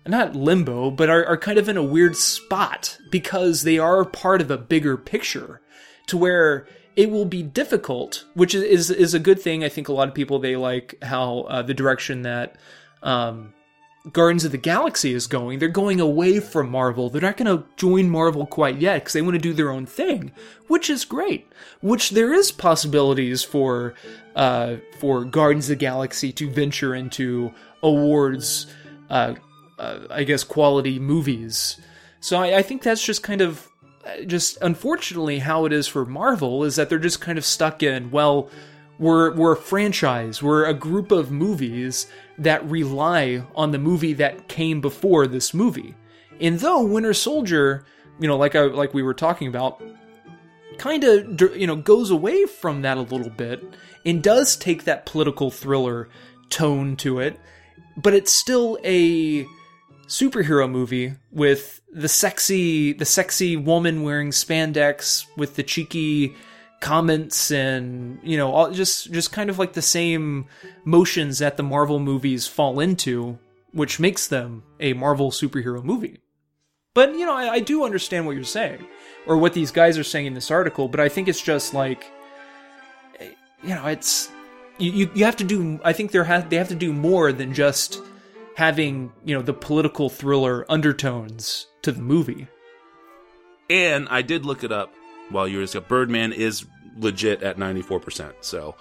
not limbo, but are, are kind of in a weird spot because they are part of a bigger picture to where it will be difficult, which is, is, is a good thing. I think a lot of people, they like how uh, the direction that, um, Guardians of the Galaxy is going. They're going away from Marvel. They're not going to join Marvel quite yet because they want to do their own thing, which is great. Which there is possibilities for uh, for Guardians of the Galaxy to venture into awards, uh, uh, I guess, quality movies. So I, I think that's just kind of just unfortunately how it is for Marvel is that they're just kind of stuck in well we're we're a franchise. We're a group of movies that rely on the movie that came before this movie. And though winter soldier you know like I, like we were talking about kind of you know goes away from that a little bit and does take that political thriller tone to it but it's still a superhero movie with the sexy the sexy woman wearing spandex with the cheeky comments and you know all just just kind of like the same motions that the Marvel movies fall into which makes them a Marvel superhero movie. But you know, I, I do understand what you're saying or what these guys are saying in this article, but I think it's just like you know, it's you, you, you have to do I think there have they have to do more than just having, you know, the political thriller undertones to the movie. And I did look it up while you were just Birdman is legit at 94%. So,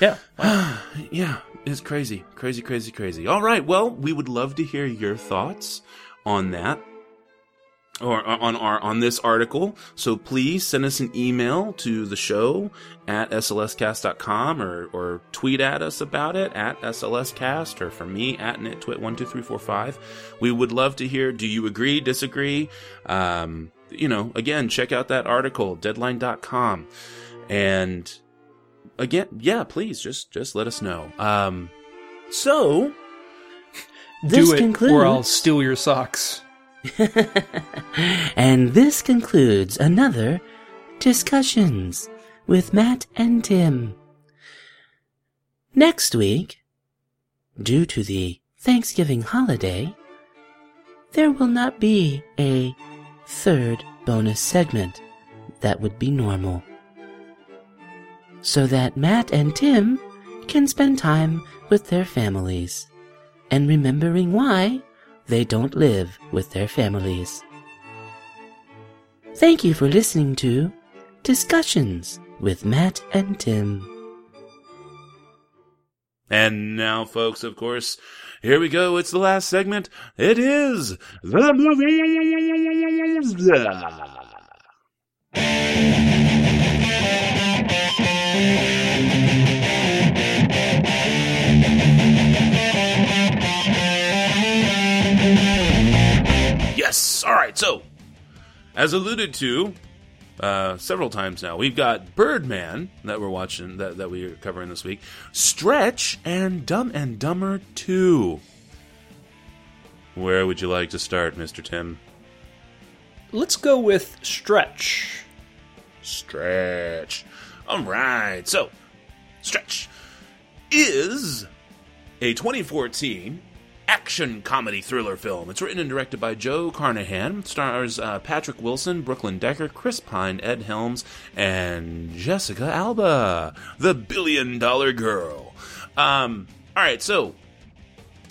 Yeah. yeah, it's crazy. Crazy, crazy, crazy. All right. Well, we would love to hear your thoughts on that or on our on this article. So please send us an email to the show at slscast.com or or tweet at us about it at slscast or for me at nitwit12345. We would love to hear do you agree, disagree? Um, you know, again, check out that article deadline.com and again, yeah, please just just let us know. Um so This do it concludes. or I'll steal your socks. and this concludes another Discussions with Matt and Tim. Next week, due to the Thanksgiving holiday, there will not be a third bonus segment that would be normal. So that Matt and Tim can spend time with their families and remembering why they don't live with their families. Thank you for listening to Discussions with Matt and Tim. And now, folks, of course, here we go. It's the last segment. It is the. Yes. All right. So, as alluded to uh, several times now, we've got Birdman that we're watching that that we're covering this week, Stretch, and Dumb and Dumber Two. Where would you like to start, Mister Tim? Let's go with Stretch. Stretch. All right. So, Stretch is a 2014 action comedy thriller film. It's written and directed by Joe Carnahan. Stars uh, Patrick Wilson, Brooklyn Decker, Chris Pine, Ed Helms, and Jessica Alba, the billion dollar girl. Um, all right, so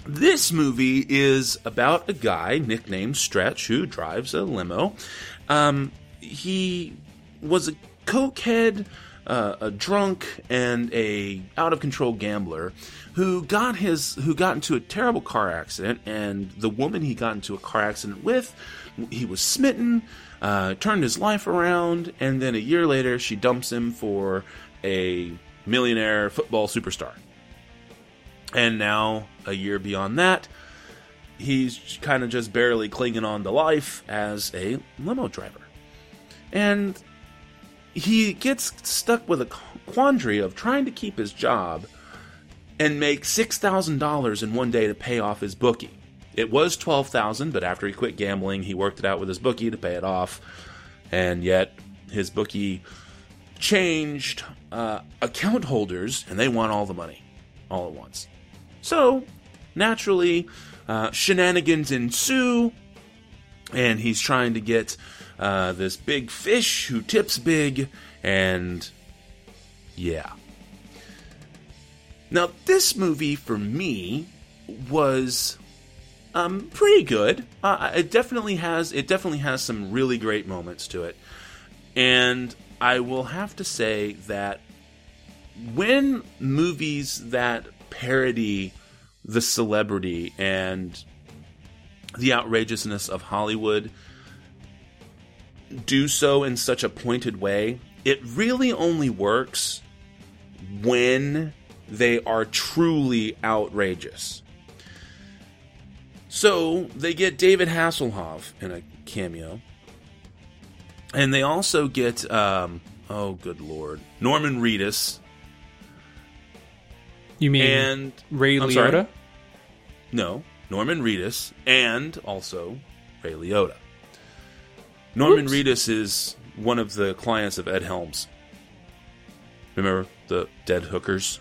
this movie is about a guy nicknamed Stretch who drives a limo. Um, he was a cokehead, uh, a drunk, and a out of control gambler who got his who got into a terrible car accident. And the woman he got into a car accident with, he was smitten, uh, turned his life around, and then a year later she dumps him for a millionaire football superstar. And now, a year beyond that, he's kind of just barely clinging on to life as a limo driver. And he gets stuck with a quandary of trying to keep his job and make $6,000 in one day to pay off his bookie. It was 12,000, but after he quit gambling, he worked it out with his bookie to pay it off. And yet his bookie changed uh, account holders and they want all the money all at once. So, naturally, uh, shenanigans ensue, and he's trying to get uh, this big fish who tips big, and yeah. Now, this movie for me was um, pretty good. Uh, it definitely has it definitely has some really great moments to it, and I will have to say that when movies that parody the celebrity and the outrageousness of Hollywood do so in such a pointed way, it really only works when they are truly outrageous. So they get David Hasselhoff in a cameo, and they also get um, oh good lord Norman Reedus You mean and Ray I'm sorry? Liotta? No, Norman Reedus and also Ray Liotta. Norman Whoops. Reedus is one of the clients of Ed Helms. Remember the dead hookers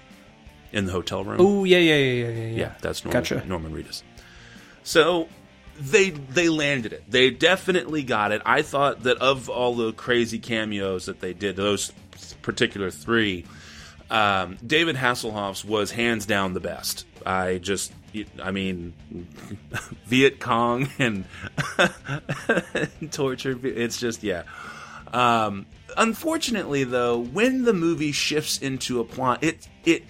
in the hotel room? Oh yeah, yeah, yeah, yeah, yeah. yeah, that's Norman, Gotcha. Norman Reedus. So they they landed it. They definitely got it. I thought that of all the crazy cameos that they did, those particular three, um, David Hasselhoff's was hands down the best. I just, I mean, Viet Cong and torture. It's just, yeah. Um, unfortunately, though, when the movie shifts into a plot, it it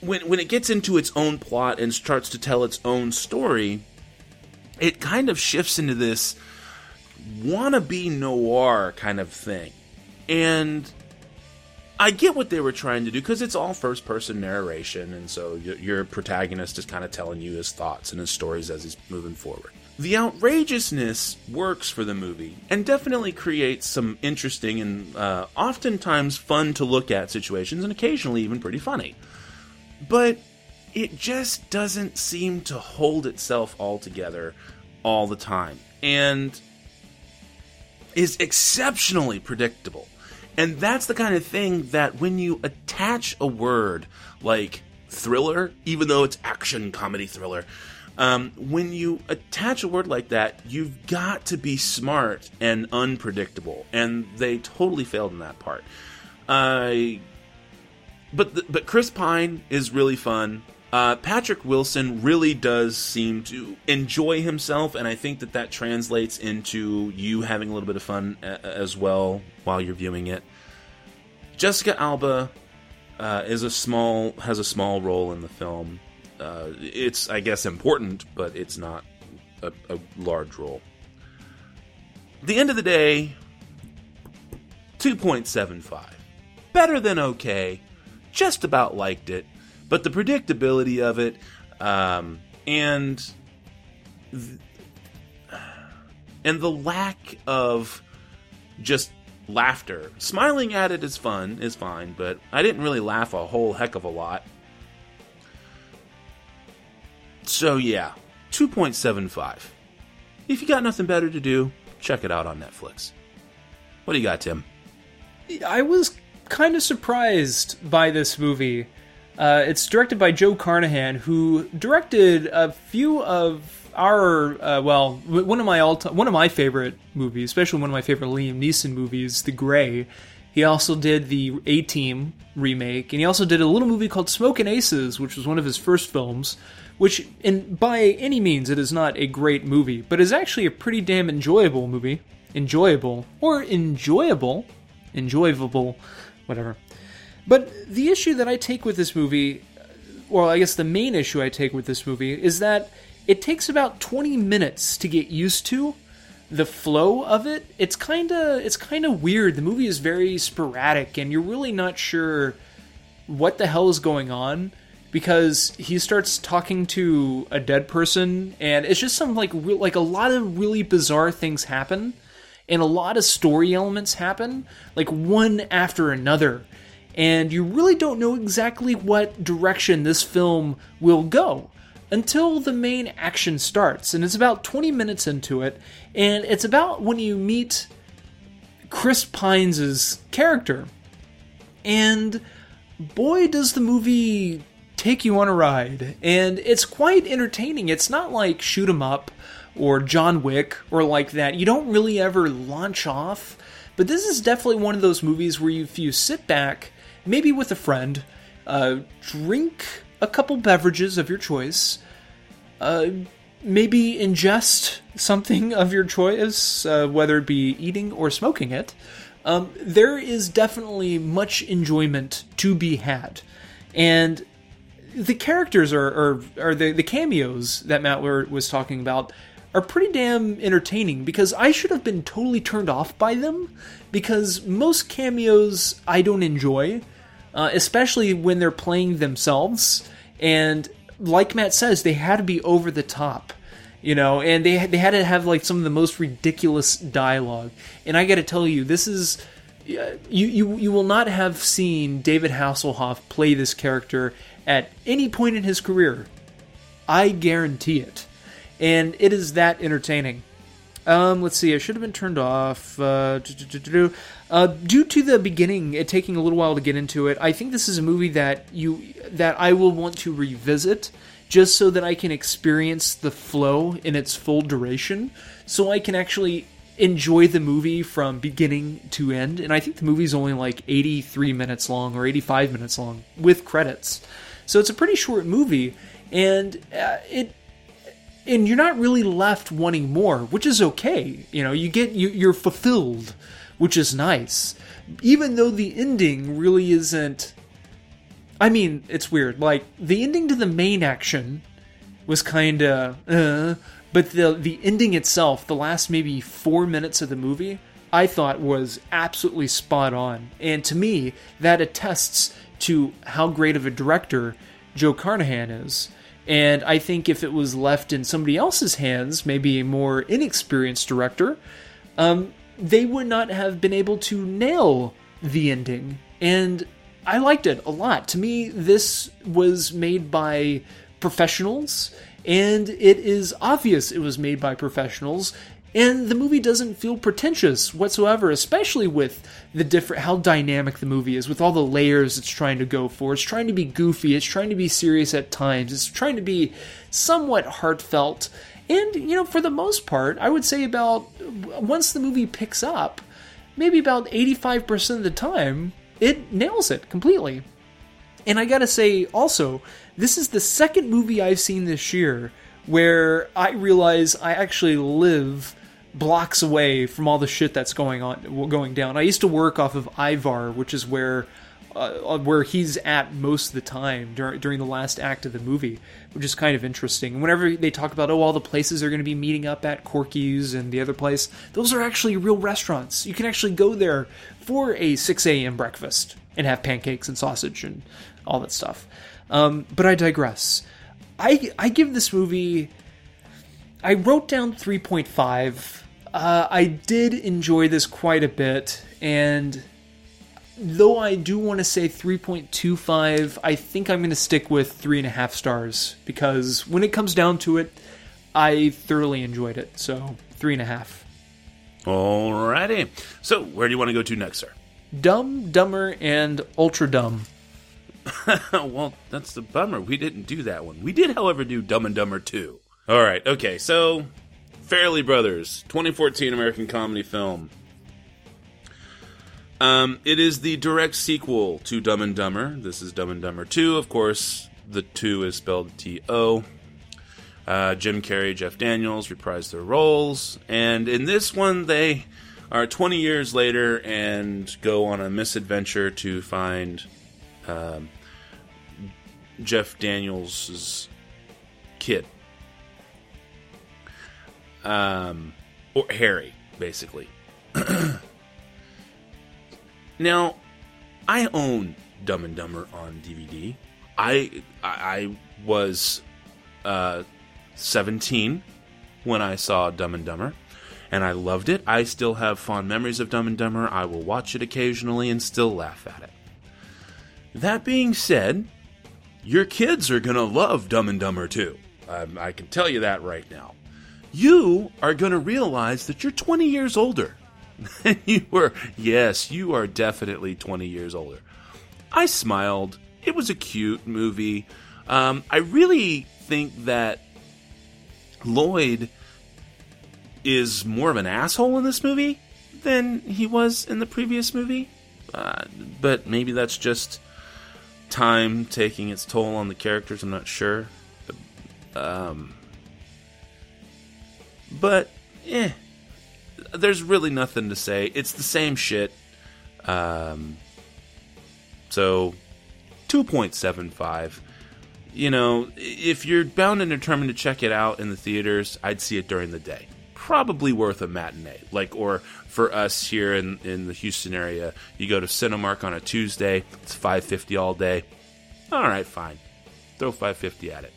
when when it gets into its own plot and starts to tell its own story, it kind of shifts into this wannabe noir kind of thing, and I get what they were trying to do because it's all first person narration, and so your, your protagonist is kind of telling you his thoughts and his stories as he's moving forward. The outrageousness works for the movie and definitely creates some interesting and uh, oftentimes fun to look at situations, and occasionally even pretty funny. But it just doesn't seem to hold itself all together all the time, and is exceptionally predictable. And that's the kind of thing that when you attach a word like thriller, even though it's action comedy thriller, um, when you attach a word like that, you've got to be smart and unpredictable, and they totally failed in that part. I, but the, but Chris Pine is really fun. Uh, Patrick Wilson really does seem to enjoy himself, and I think that that translates into you having a little bit of fun a- as well while you're viewing it. Jessica Alba uh, is a small has a small role in the film. Uh, it's I guess important, but it's not a, a large role. The end of the day, two point seven five, better than okay. Just about liked it, but the predictability of it um, and th- and the lack of just laughter. Smiling at it is fun, is fine, but I didn't really laugh a whole heck of a lot. So yeah, 2.75. If you got nothing better to do, check it out on Netflix. What do you got, Tim? I was kind of surprised by this movie. Uh, it's directed by Joe Carnahan, who directed a few of our uh, well, one of my all one of my favorite movies, especially one of my favorite Liam Neeson movies, The Grey. He also did the A Team remake, and he also did a little movie called Smokin' Aces, which was one of his first films. Which, in by any means, it is not a great movie, but is actually a pretty damn enjoyable movie. Enjoyable or enjoyable, enjoyable, whatever. But the issue that I take with this movie, well, I guess the main issue I take with this movie is that it takes about 20 minutes to get used to the flow of it. It's kind of it's kind of weird. The movie is very sporadic and you're really not sure what the hell is going on because he starts talking to a dead person and it's just some like like a lot of really bizarre things happen and a lot of story elements happen like one after another and you really don't know exactly what direction this film will go until the main action starts. And it's about 20 minutes into it, and it's about when you meet Chris Pines' character. And boy, does the movie take you on a ride. And it's quite entertaining. It's not like shoot 'em up or John Wick or like that. You don't really ever launch off. But this is definitely one of those movies where if you sit back, maybe with a friend, uh, drink a couple beverages of your choice. Uh, maybe ingest something of your choice, uh, whether it be eating or smoking it. Um, there is definitely much enjoyment to be had, and the characters are, are, are the, the cameos that Matt was talking about are pretty damn entertaining because I should have been totally turned off by them because most cameos I don't enjoy, uh, especially when they're playing themselves. And like Matt says, they had to be over the top, you know, and they they had to have like some of the most ridiculous dialogue. And I got to tell you, this is you you you will not have seen David Hasselhoff play this character at any point in his career. I guarantee it, and it is that entertaining. Um, let's see. I should have been turned off. Uh, uh, due to the beginning, it taking a little while to get into it, I think this is a movie that you that I will want to revisit just so that I can experience the flow in its full duration, so I can actually enjoy the movie from beginning to end. And I think the movie's only like 83 minutes long or 85 minutes long with credits, so it's a pretty short movie, and uh, it and you're not really left wanting more, which is okay. You know, you get you, you're fulfilled, which is nice. Even though the ending really isn't. I mean, it's weird. Like the ending to the main action was kind of, uh, but the the ending itself, the last maybe four minutes of the movie, I thought was absolutely spot on. And to me, that attests to how great of a director Joe Carnahan is. And I think if it was left in somebody else's hands, maybe a more inexperienced director, um, they would not have been able to nail the ending. And I liked it a lot. To me, this was made by professionals, and it is obvious it was made by professionals. And the movie doesn't feel pretentious whatsoever, especially with the different how dynamic the movie is, with all the layers it's trying to go for. It's trying to be goofy, it's trying to be serious at times, it's trying to be somewhat heartfelt. And, you know, for the most part, I would say about once the movie picks up, maybe about 85% of the time, it nails it completely. And I gotta say also, this is the second movie I've seen this year where I realize I actually live blocks away from all the shit that's going on going down. I used to work off of Ivar, which is where uh, where he's at most of the time during during the last act of the movie, which is kind of interesting. Whenever they talk about oh all the places they're going to be meeting up at Corky's and the other place, those are actually real restaurants. You can actually go there for a 6 a.m. breakfast and have pancakes and sausage and all that stuff. Um, but I digress. I I give this movie. I wrote down 3.5. Uh, I did enjoy this quite a bit, and though I do want to say 3.25, I think I'm going to stick with three and a half stars because when it comes down to it, I thoroughly enjoyed it. So three and a half. Alrighty. So, where do you want to go to next, sir? Dumb, Dumber, and Ultra Dumb. well, that's the bummer. We didn't do that one. We did, however, do Dumb and Dumber To. All right. Okay. So, Farrelly Brothers, 2014 American comedy film. Um, it is the direct sequel to Dumb and Dumber. This is Dumb and Dumber To. Of course, the 2 is spelled T O. Uh, Jim Carrey, Jeff Daniels reprise their roles. And in this one, they are 20 years later and go on a misadventure to find um, Jeff Daniels' kid. Um, or Harry, basically. now, I own Dumb and Dumber on DVD. I I was uh, 17 when I saw Dumb and Dumber, and I loved it. I still have fond memories of Dumb and Dumber. I will watch it occasionally and still laugh at it. That being said, your kids are to love Dumb and Dumber too. Um, I can tell you that right now. You are going to realize that you're 20 years older you were. Yes, you are definitely 20 years older. I smiled. It was a cute movie. Um, I really think that Lloyd is more of an asshole in this movie than he was in the previous movie. Uh, but maybe that's just time taking its toll on the characters. I'm not sure. Um, but, eh, there's really nothing to say. It's the same shit. Um, so, 2.75. You know, if you're bound and determined to check it out in the theaters, I'd see it during the day. Probably worth a matinee. Like, or for us here in, in the Houston area, you go to Cinemark on a Tuesday, it's 550 all day. All right, fine. Throw 550 at it.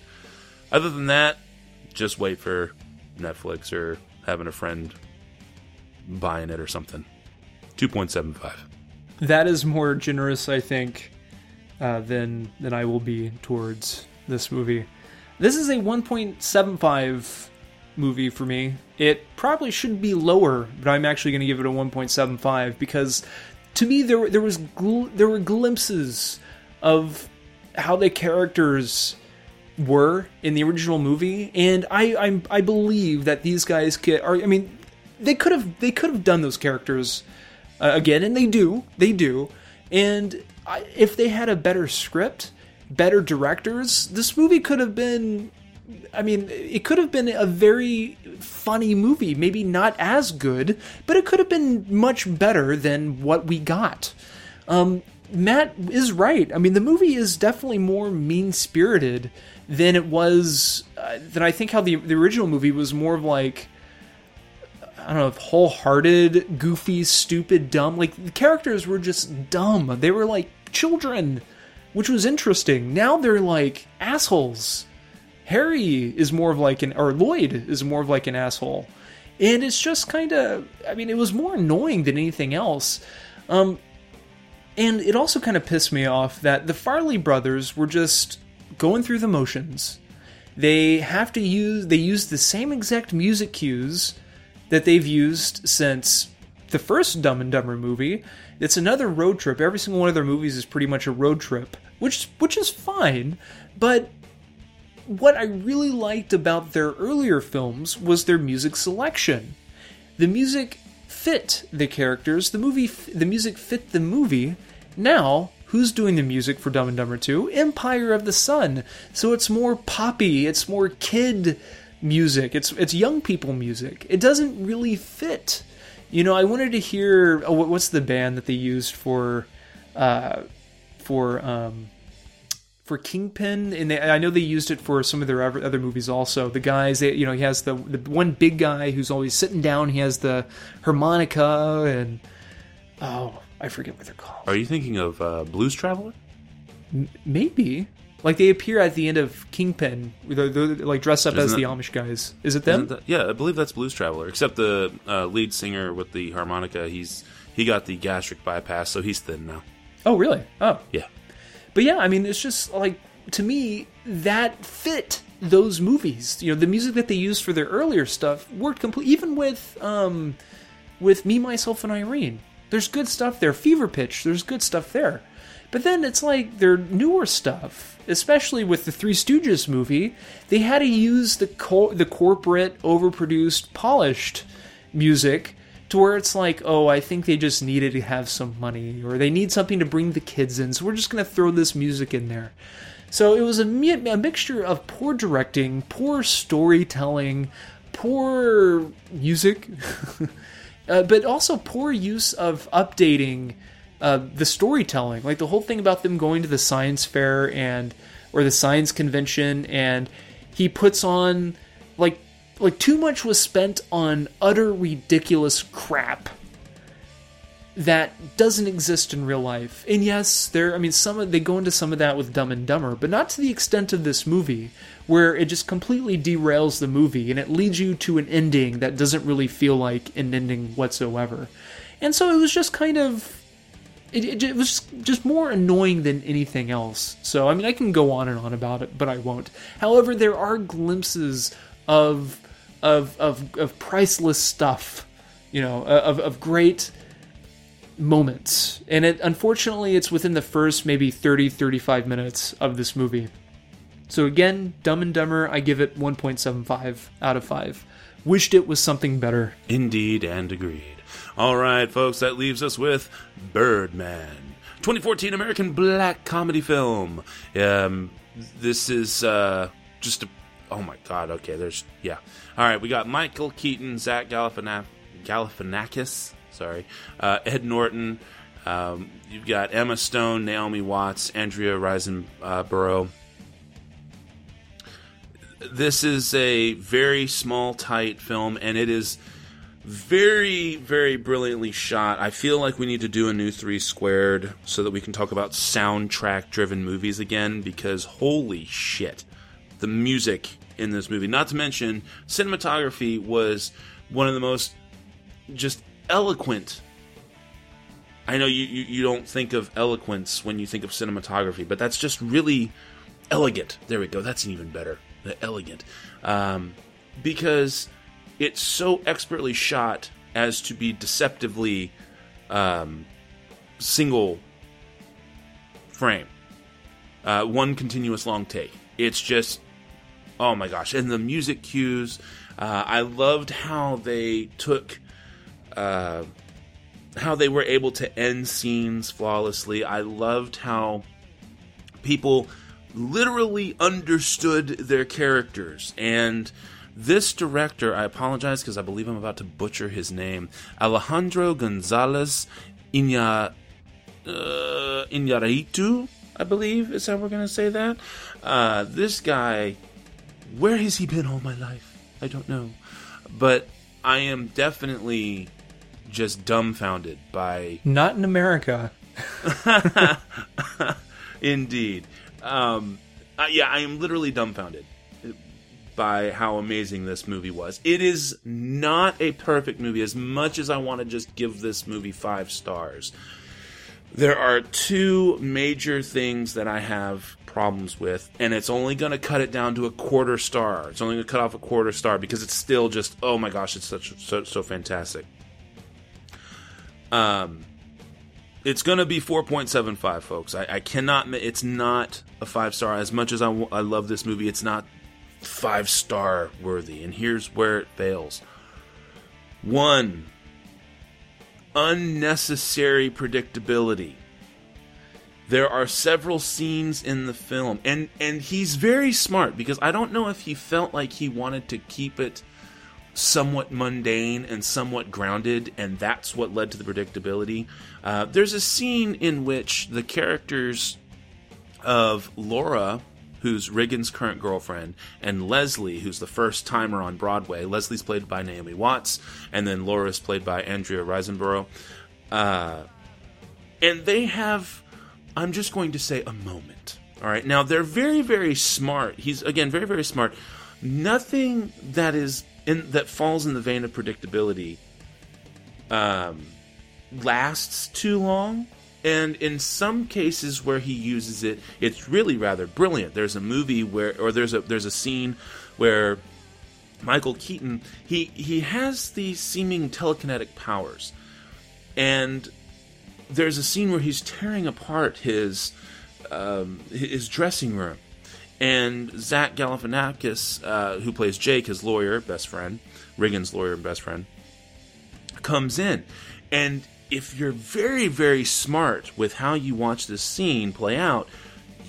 Other than that, just wait for Netflix or having a friend buying it or something. 2.75. That is more generous, I think, uh, than than I will be towards this movie. This is a 1.75 movie for me. It probably should be lower, but I'm actually going to give it a 1.75 because to me there there was gl- there were glimpses of how the characters were in the original movie, and I I, I believe that these guys could. Are, I mean, they could have they could have done those characters uh, again, and they do they do. And I, if they had a better script, better directors, this movie could have been. I mean, it could have been a very funny movie. Maybe not as good, but it could have been much better than what we got. Um, Matt is right. I mean, the movie is definitely more mean spirited than it was. Uh, than I think how the the original movie was more of like. I don't know, wholehearted, goofy, stupid, dumb. Like the characters were just dumb. They were like children, which was interesting. Now they're like assholes. Harry is more of like an, or Lloyd is more of like an asshole, and it's just kind of. I mean, it was more annoying than anything else. Um, and it also kind of pissed me off that the Farrelly brothers were just going through the motions. They have to use they use the same exact music cues that they've used since the first Dumb and Dumber movie. It's another road trip. Every single one of their movies is pretty much a road trip, which which is fine, but what I really liked about their earlier films was their music selection. The music fit the characters, the movie the music fit the movie. Now, who's doing the music for Dumb and Dumber To? Empire of the Sun. So it's more poppy, it's more kid music. It's it's young people music. It doesn't really fit. You know, I wanted to hear oh, what's the band that they used for uh, for um, for Kingpin, and they, I know they used it for some of their other movies also. The guys, they, you know, he has the the one big guy who's always sitting down. He has the harmonica, and oh, I forget what they're called. Are you thinking of uh, Blues Traveler? Maybe like they appear at the end of Kingpin, they're, they're like dressed up as Isn't the that- Amish guys. Is it them? Isn't that- yeah, I believe that's Blues Traveler. Except the uh, lead singer with the harmonica, he's he got the gastric bypass, so he's thin now. oh, really? Oh, Yeah. But yeah, I mean, it's just like to me that fit those movies. You know, the music that they used for their earlier stuff worked complete. Even with um, with me, myself, and Irene, there's good stuff there. Fever Pitch, there's good stuff there. But then it's like their newer stuff, especially with the Three Stooges movie, they had to use the co- the corporate, overproduced, polished music to where it's like, oh, I think they just needed to have some money or they need something to bring the kids in, so we're just going to throw this music in there. So it was a, mi- a mixture of poor directing, poor storytelling, poor music, uh, but also poor use of updating uh, the storytelling. Like the whole thing about them going to the science fair and or the science convention, and he puts on like like too much was spent on utter ridiculous crap that doesn't exist in real life. And yes, there I mean some of they go into some of that with Dumb and Dumber, but not to the extent of this movie where it just completely derails the movie and it leads you to an ending that doesn't really feel like an ending whatsoever. And so it was just kind of it, it, it was just more annoying than anything else. So I mean, I can go on and on about it, but I won't. However, there are glimpses of of of, of priceless stuff, you know, uh, of of great moments. And it unfortunately it's within the first maybe 30 35 minutes of this movie. So again, Dumb and Dumber, I give it 1.75 out of 5. Wished it was something better. Indeed and agreed. All right, folks, that leaves us with Birdman, 2014 American black comedy film. Um, this is uh, just a. Oh my God. Okay, there's yeah. All right, we got Michael Keaton, Zach Galifina- Galifianakis, sorry, uh, Ed Norton. Um, you've got Emma Stone, Naomi Watts, Andrea Riseborough. This is a very small, tight film, and it is very, very brilliantly shot. I feel like we need to do a new Three Squared so that we can talk about soundtrack driven movies again because holy shit, the music in this movie, not to mention cinematography, was one of the most just eloquent. I know you, you, you don't think of eloquence when you think of cinematography, but that's just really elegant. There we go. That's even better. The elegant. Um, because it's so expertly shot as to be deceptively um, single frame, uh, one continuous long take. It's just, oh my gosh! And the music cues, uh, I loved how they took, uh, how they were able to end scenes flawlessly. I loved how people literally understood their characters and this director, I apologize because I believe I'm about to butcher his name, Alejandro Gonzalez Iña, uh, Iñárritu, I believe is how we're going to say that. Uh, this guy, where has he been all my life? I don't know. But I am definitely just dumbfounded by Not in America. Indeed. Um, uh, yeah, I am literally dumbfounded by how amazing this movie was. It is not a perfect movie as much as I want to just give this movie five stars. There are two major things that I have problems with, and it's only going to cut it down to a quarter star. It's only going to cut off a quarter star because it's still just oh my gosh, it's such so, so fantastic. Um, it's going to be 4.75 folks I, I cannot it's not a five star as much as I, w- I love this movie it's not five star worthy. And here's where it fails. One unnecessary predictability. There are several scenes in the film and and he's very smart because i don't know if he felt like he wanted to keep it somewhat mundane and somewhat grounded, and that's what led to the predictability. Uh, there's a scene in which the characters of Laura, who's Riggan's current girlfriend, and Leslie, who's the first timer on Broadway. Leslie's played by Naomi Watts, and then Laura's played by Andrea Riseborough. Uh, and they have, I'm just going to say, a moment. All right. Now, they're very, very smart. He's, again, very, very smart. Nothing that is in, that falls in the vein of predictability um, lasts too long. And in some cases where he uses it, it's really rather brilliant. There's a movie where, or there's a there's a scene where Michael Keaton he he has these seeming telekinetic powers, and there's a scene where he's tearing apart his um, his dressing room, and Zach Galifianakis, uh, who plays Jake, his lawyer, best friend, Riggan's lawyer and best friend, comes in, and if you're very very smart with how you watch this scene play out,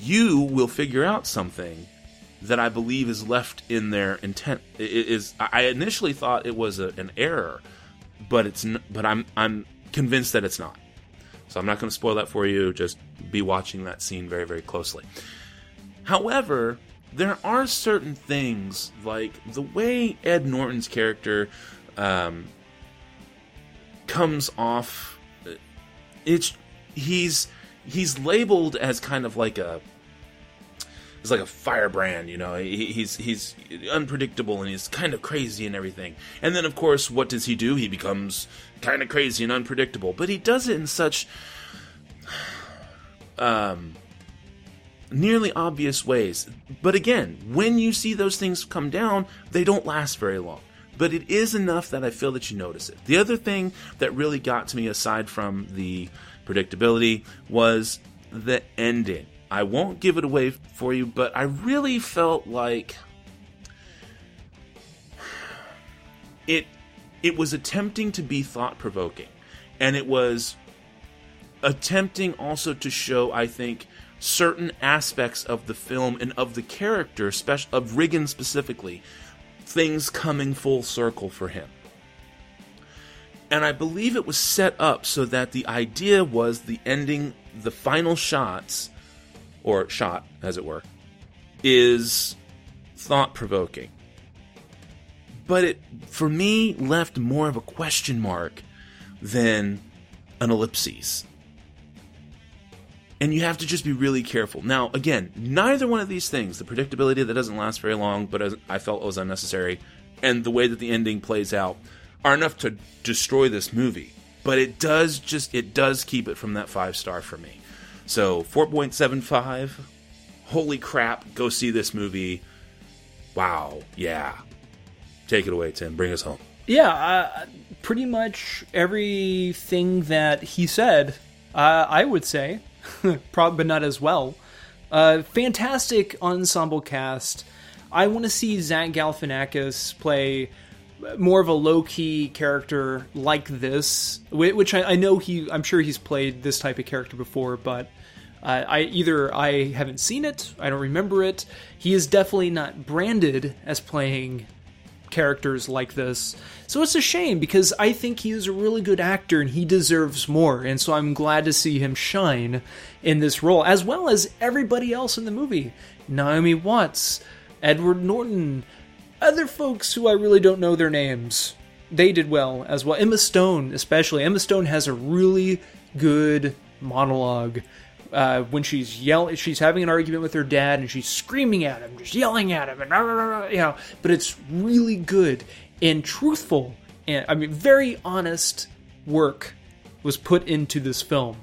you will figure out something that I believe is left in their intent. It is I initially thought it was a, an error, but it's n- but I'm I'm convinced that it's not. So I'm not going to spoil that for you. Just be watching that scene very very closely. However, there are certain things like the way Ed Norton's character um, comes off. It's he's he's labeled as kind of like a he's like a firebrand, you know. He, he's he's unpredictable and he's kind of crazy and everything. And then, of course, what does he do? He becomes kind of crazy and unpredictable, but he does it in such um nearly obvious ways. But again, when you see those things come down, they don't last very long. But it is enough that I feel that you notice it. The other thing that really got to me, aside from the predictability, was the ending. I won't give it away for you, but I really felt like it it was attempting to be thought provoking, and it was attempting also to show, I think, certain aspects of the film and of the character, of Riggan specifically, things coming full circle for him. And I believe it was set up so that the idea was the ending, the final shots, or shot, as it were, is thought provoking. But it, for me, left more of a question mark than an ellipses. And you have to just be really careful. Now, again, neither one of these things, the predictability that doesn't last very long, but I felt was unnecessary, and the way that the ending plays out, are enough to destroy this movie. But it does just, it does keep it from that five star for me. So 4.75. Holy crap, go see this movie. Wow, yeah. Take it away, Tim. Bring us home. Yeah, uh, pretty much everything that he said, uh, I would say, but not as well. Uh, fantastic ensemble cast. I want to see Zach Galifianakis play more of a low key character like this, which I, I, know he, I'm sure he's played this type of character before, but uh, I either I haven't seen it, I don't remember it. He is definitely not branded as playing characters like this. So it's a shame because I think he is a really good actor and he deserves more. And so I'm glad to see him shine in this role, as well as everybody else in the movie Naomi Watts, Edward Norton, other folks who I really don't know their names. They did well as well. Emma Stone, especially. Emma Stone has a really good monologue uh, when she's yelling, she's having an argument with her dad, and she's screaming at him, just yelling at him, and rah, rah, rah, you know. But it's really good and truthful, and I mean, very honest work was put into this film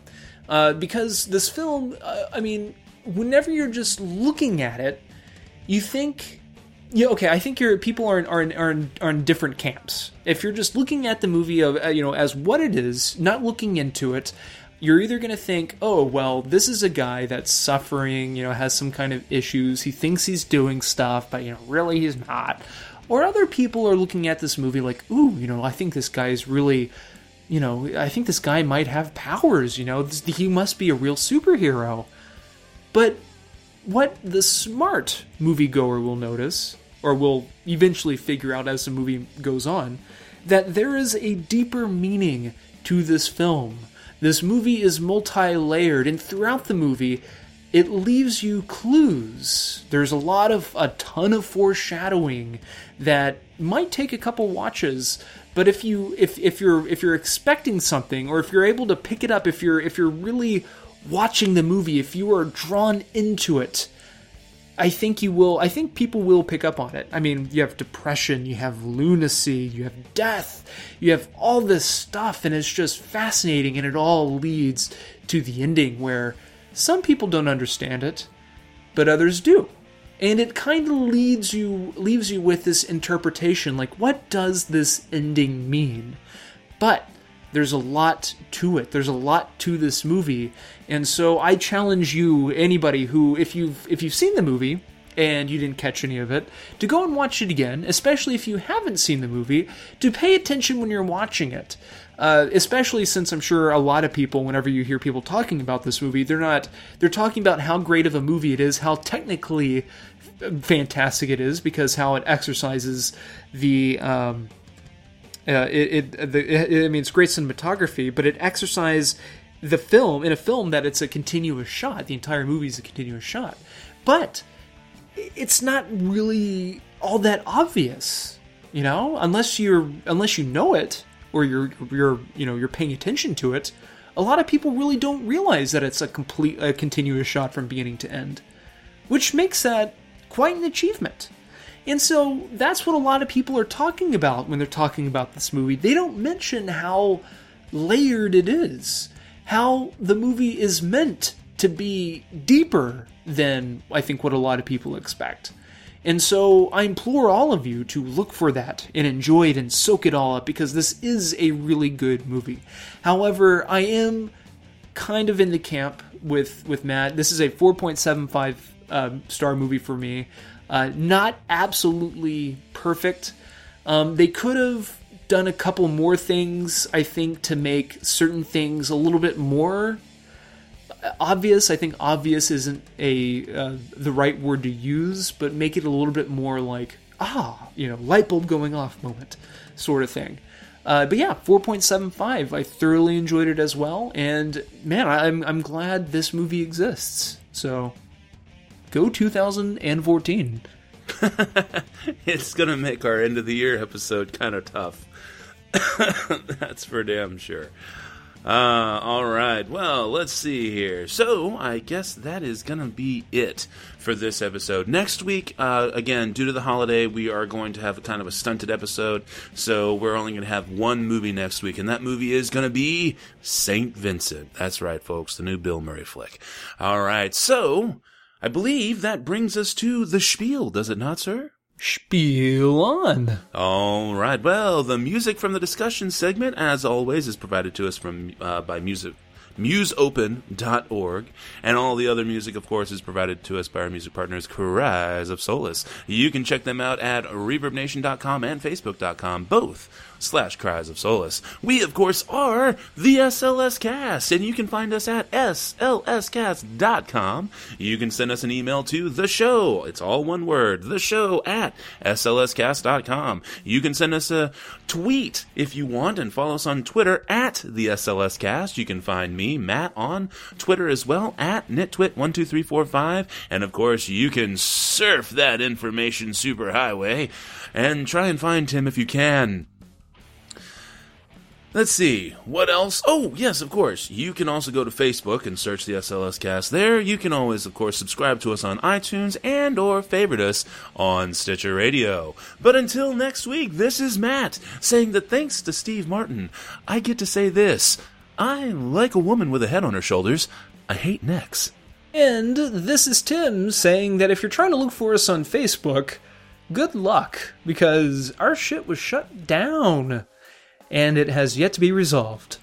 uh, because this film, uh, I mean, whenever you're just looking at it, you think. Yeah, okay. I think your people are in, are in, are in, are in different camps. If you're just looking at the movie of uh, you know as what it is, not looking into it, you're either going to think, oh, well, this is a guy that's suffering, you know, has some kind of issues. He thinks he's doing stuff, but, you know, really he's not. Or other people are looking at this movie like, ooh, you know, I think this guy is really, you know, I think this guy might have powers, you know, he must be a real superhero. But what the smart moviegoer will notice, or we'll eventually figure out as the movie goes on, that there is a deeper meaning to this film. This movie is multi layered, and throughout the movie, it leaves you clues. There's a lot of, a ton of foreshadowing that might take a couple watches. But if you if, if you're if you're expecting something or if you're able to pick it up if you're if you're really watching the movie if you are drawn into it I think you will. I think people will pick up on it. I mean, you have depression, you have lunacy, you have death, you have all this stuff, and it's just fascinating. And it all leads to the ending where some people don't understand it, but others do. And it kind of leads you, leaves you with this interpretation like, what does this ending mean? But there's a lot to it. There's a lot to this movie, and so I challenge you, anybody who, if you've if you've seen the movie and you didn't catch any of it, to go and watch it again. Especially if you haven't seen the movie, to pay attention when you're watching it. Uh, especially since I'm sure a lot of people, whenever you hear people talking about this movie, they're not they're talking about how great of a movie it is, how technically fantastic it is, because how it exercises the um, uh, it, it, the, it, I mean, it's great cinematography, but it exercises the film in a film that it's a continuous shot. The entire movie is a continuous shot, but it's not really all that obvious, you know, unless you're unless you know it or you're you're you know you're paying attention to it. A lot of people really don't realize that it's a complete a continuous shot from beginning to end, which makes that quite an achievement. And so that's what a lot of people are talking about when they're talking about this movie. They don't mention how layered it is, how the movie is meant to be deeper than I think what a lot of people expect. And so I implore all of you to look for that and enjoy it and soak it all up because this is a really good movie. However, I am kind of in the camp with with Matt. This is a 4.75 um, star movie for me. Uh, not absolutely perfect. Um, they could have done a couple more things, I think, to make certain things a little bit more obvious. I think obvious isn't a uh, the right word to use, but make it a little bit more like ah, you know, light bulb going off moment sort of thing. Uh, but yeah, 4.75. I thoroughly enjoyed it as well, and man, I'm I'm glad this movie exists. So go 2014. it's gonna make our end of the year episode kind of tough. That's for damn sure. Uh, all right. Well, let's see here. So, I guess that is going to be it for this episode. Next week, uh, again, due to the holiday, we are going to have a kind of a stunted episode. So, we're only going to have one movie next week, and that movie is going to be St. Vincent. That's right, folks, the new Bill Murray flick. All right. So, I believe that brings us to the spiel, does it not, sir? Spiel on. All right. Well, the music from the discussion segment, as always, is provided to us from uh, by music musopen.org. And all the other music, of course, is provided to us by our music partners, Cries of Solace. You can check them out at reverbnation.com and facebook.com, both slash Cries of Solace. We, of course, are the SLS Cast, and you can find us at slscast.com. You can send us an email to the show. It's all one word, the show at slscast.com. You can send us a tweet if you want and follow us on Twitter at the SLS Cast. You can find me, Matt, on Twitter as well at nitwit12345. And of course, you can surf that information superhighway and try and find Tim if you can. Let's see, what else? Oh, yes, of course. You can also go to Facebook and search the SLS cast there. You can always, of course, subscribe to us on iTunes and or favorite us on Stitcher Radio. But until next week, this is Matt saying that thanks to Steve Martin, I get to say this. I like a woman with a head on her shoulders. I hate necks. And this is Tim saying that if you're trying to look for us on Facebook, good luck, because our shit was shut down and it has yet to be resolved.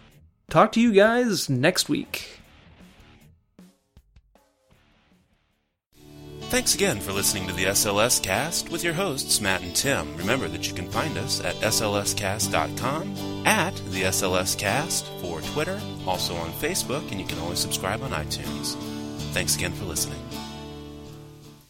Talk to you guys next week. Thanks again for listening to the SLS Cast with your hosts, Matt and Tim. Remember that you can find us at slscast.com, at the SLS Cast for Twitter, also on Facebook, and you can always subscribe on iTunes. Thanks again for listening.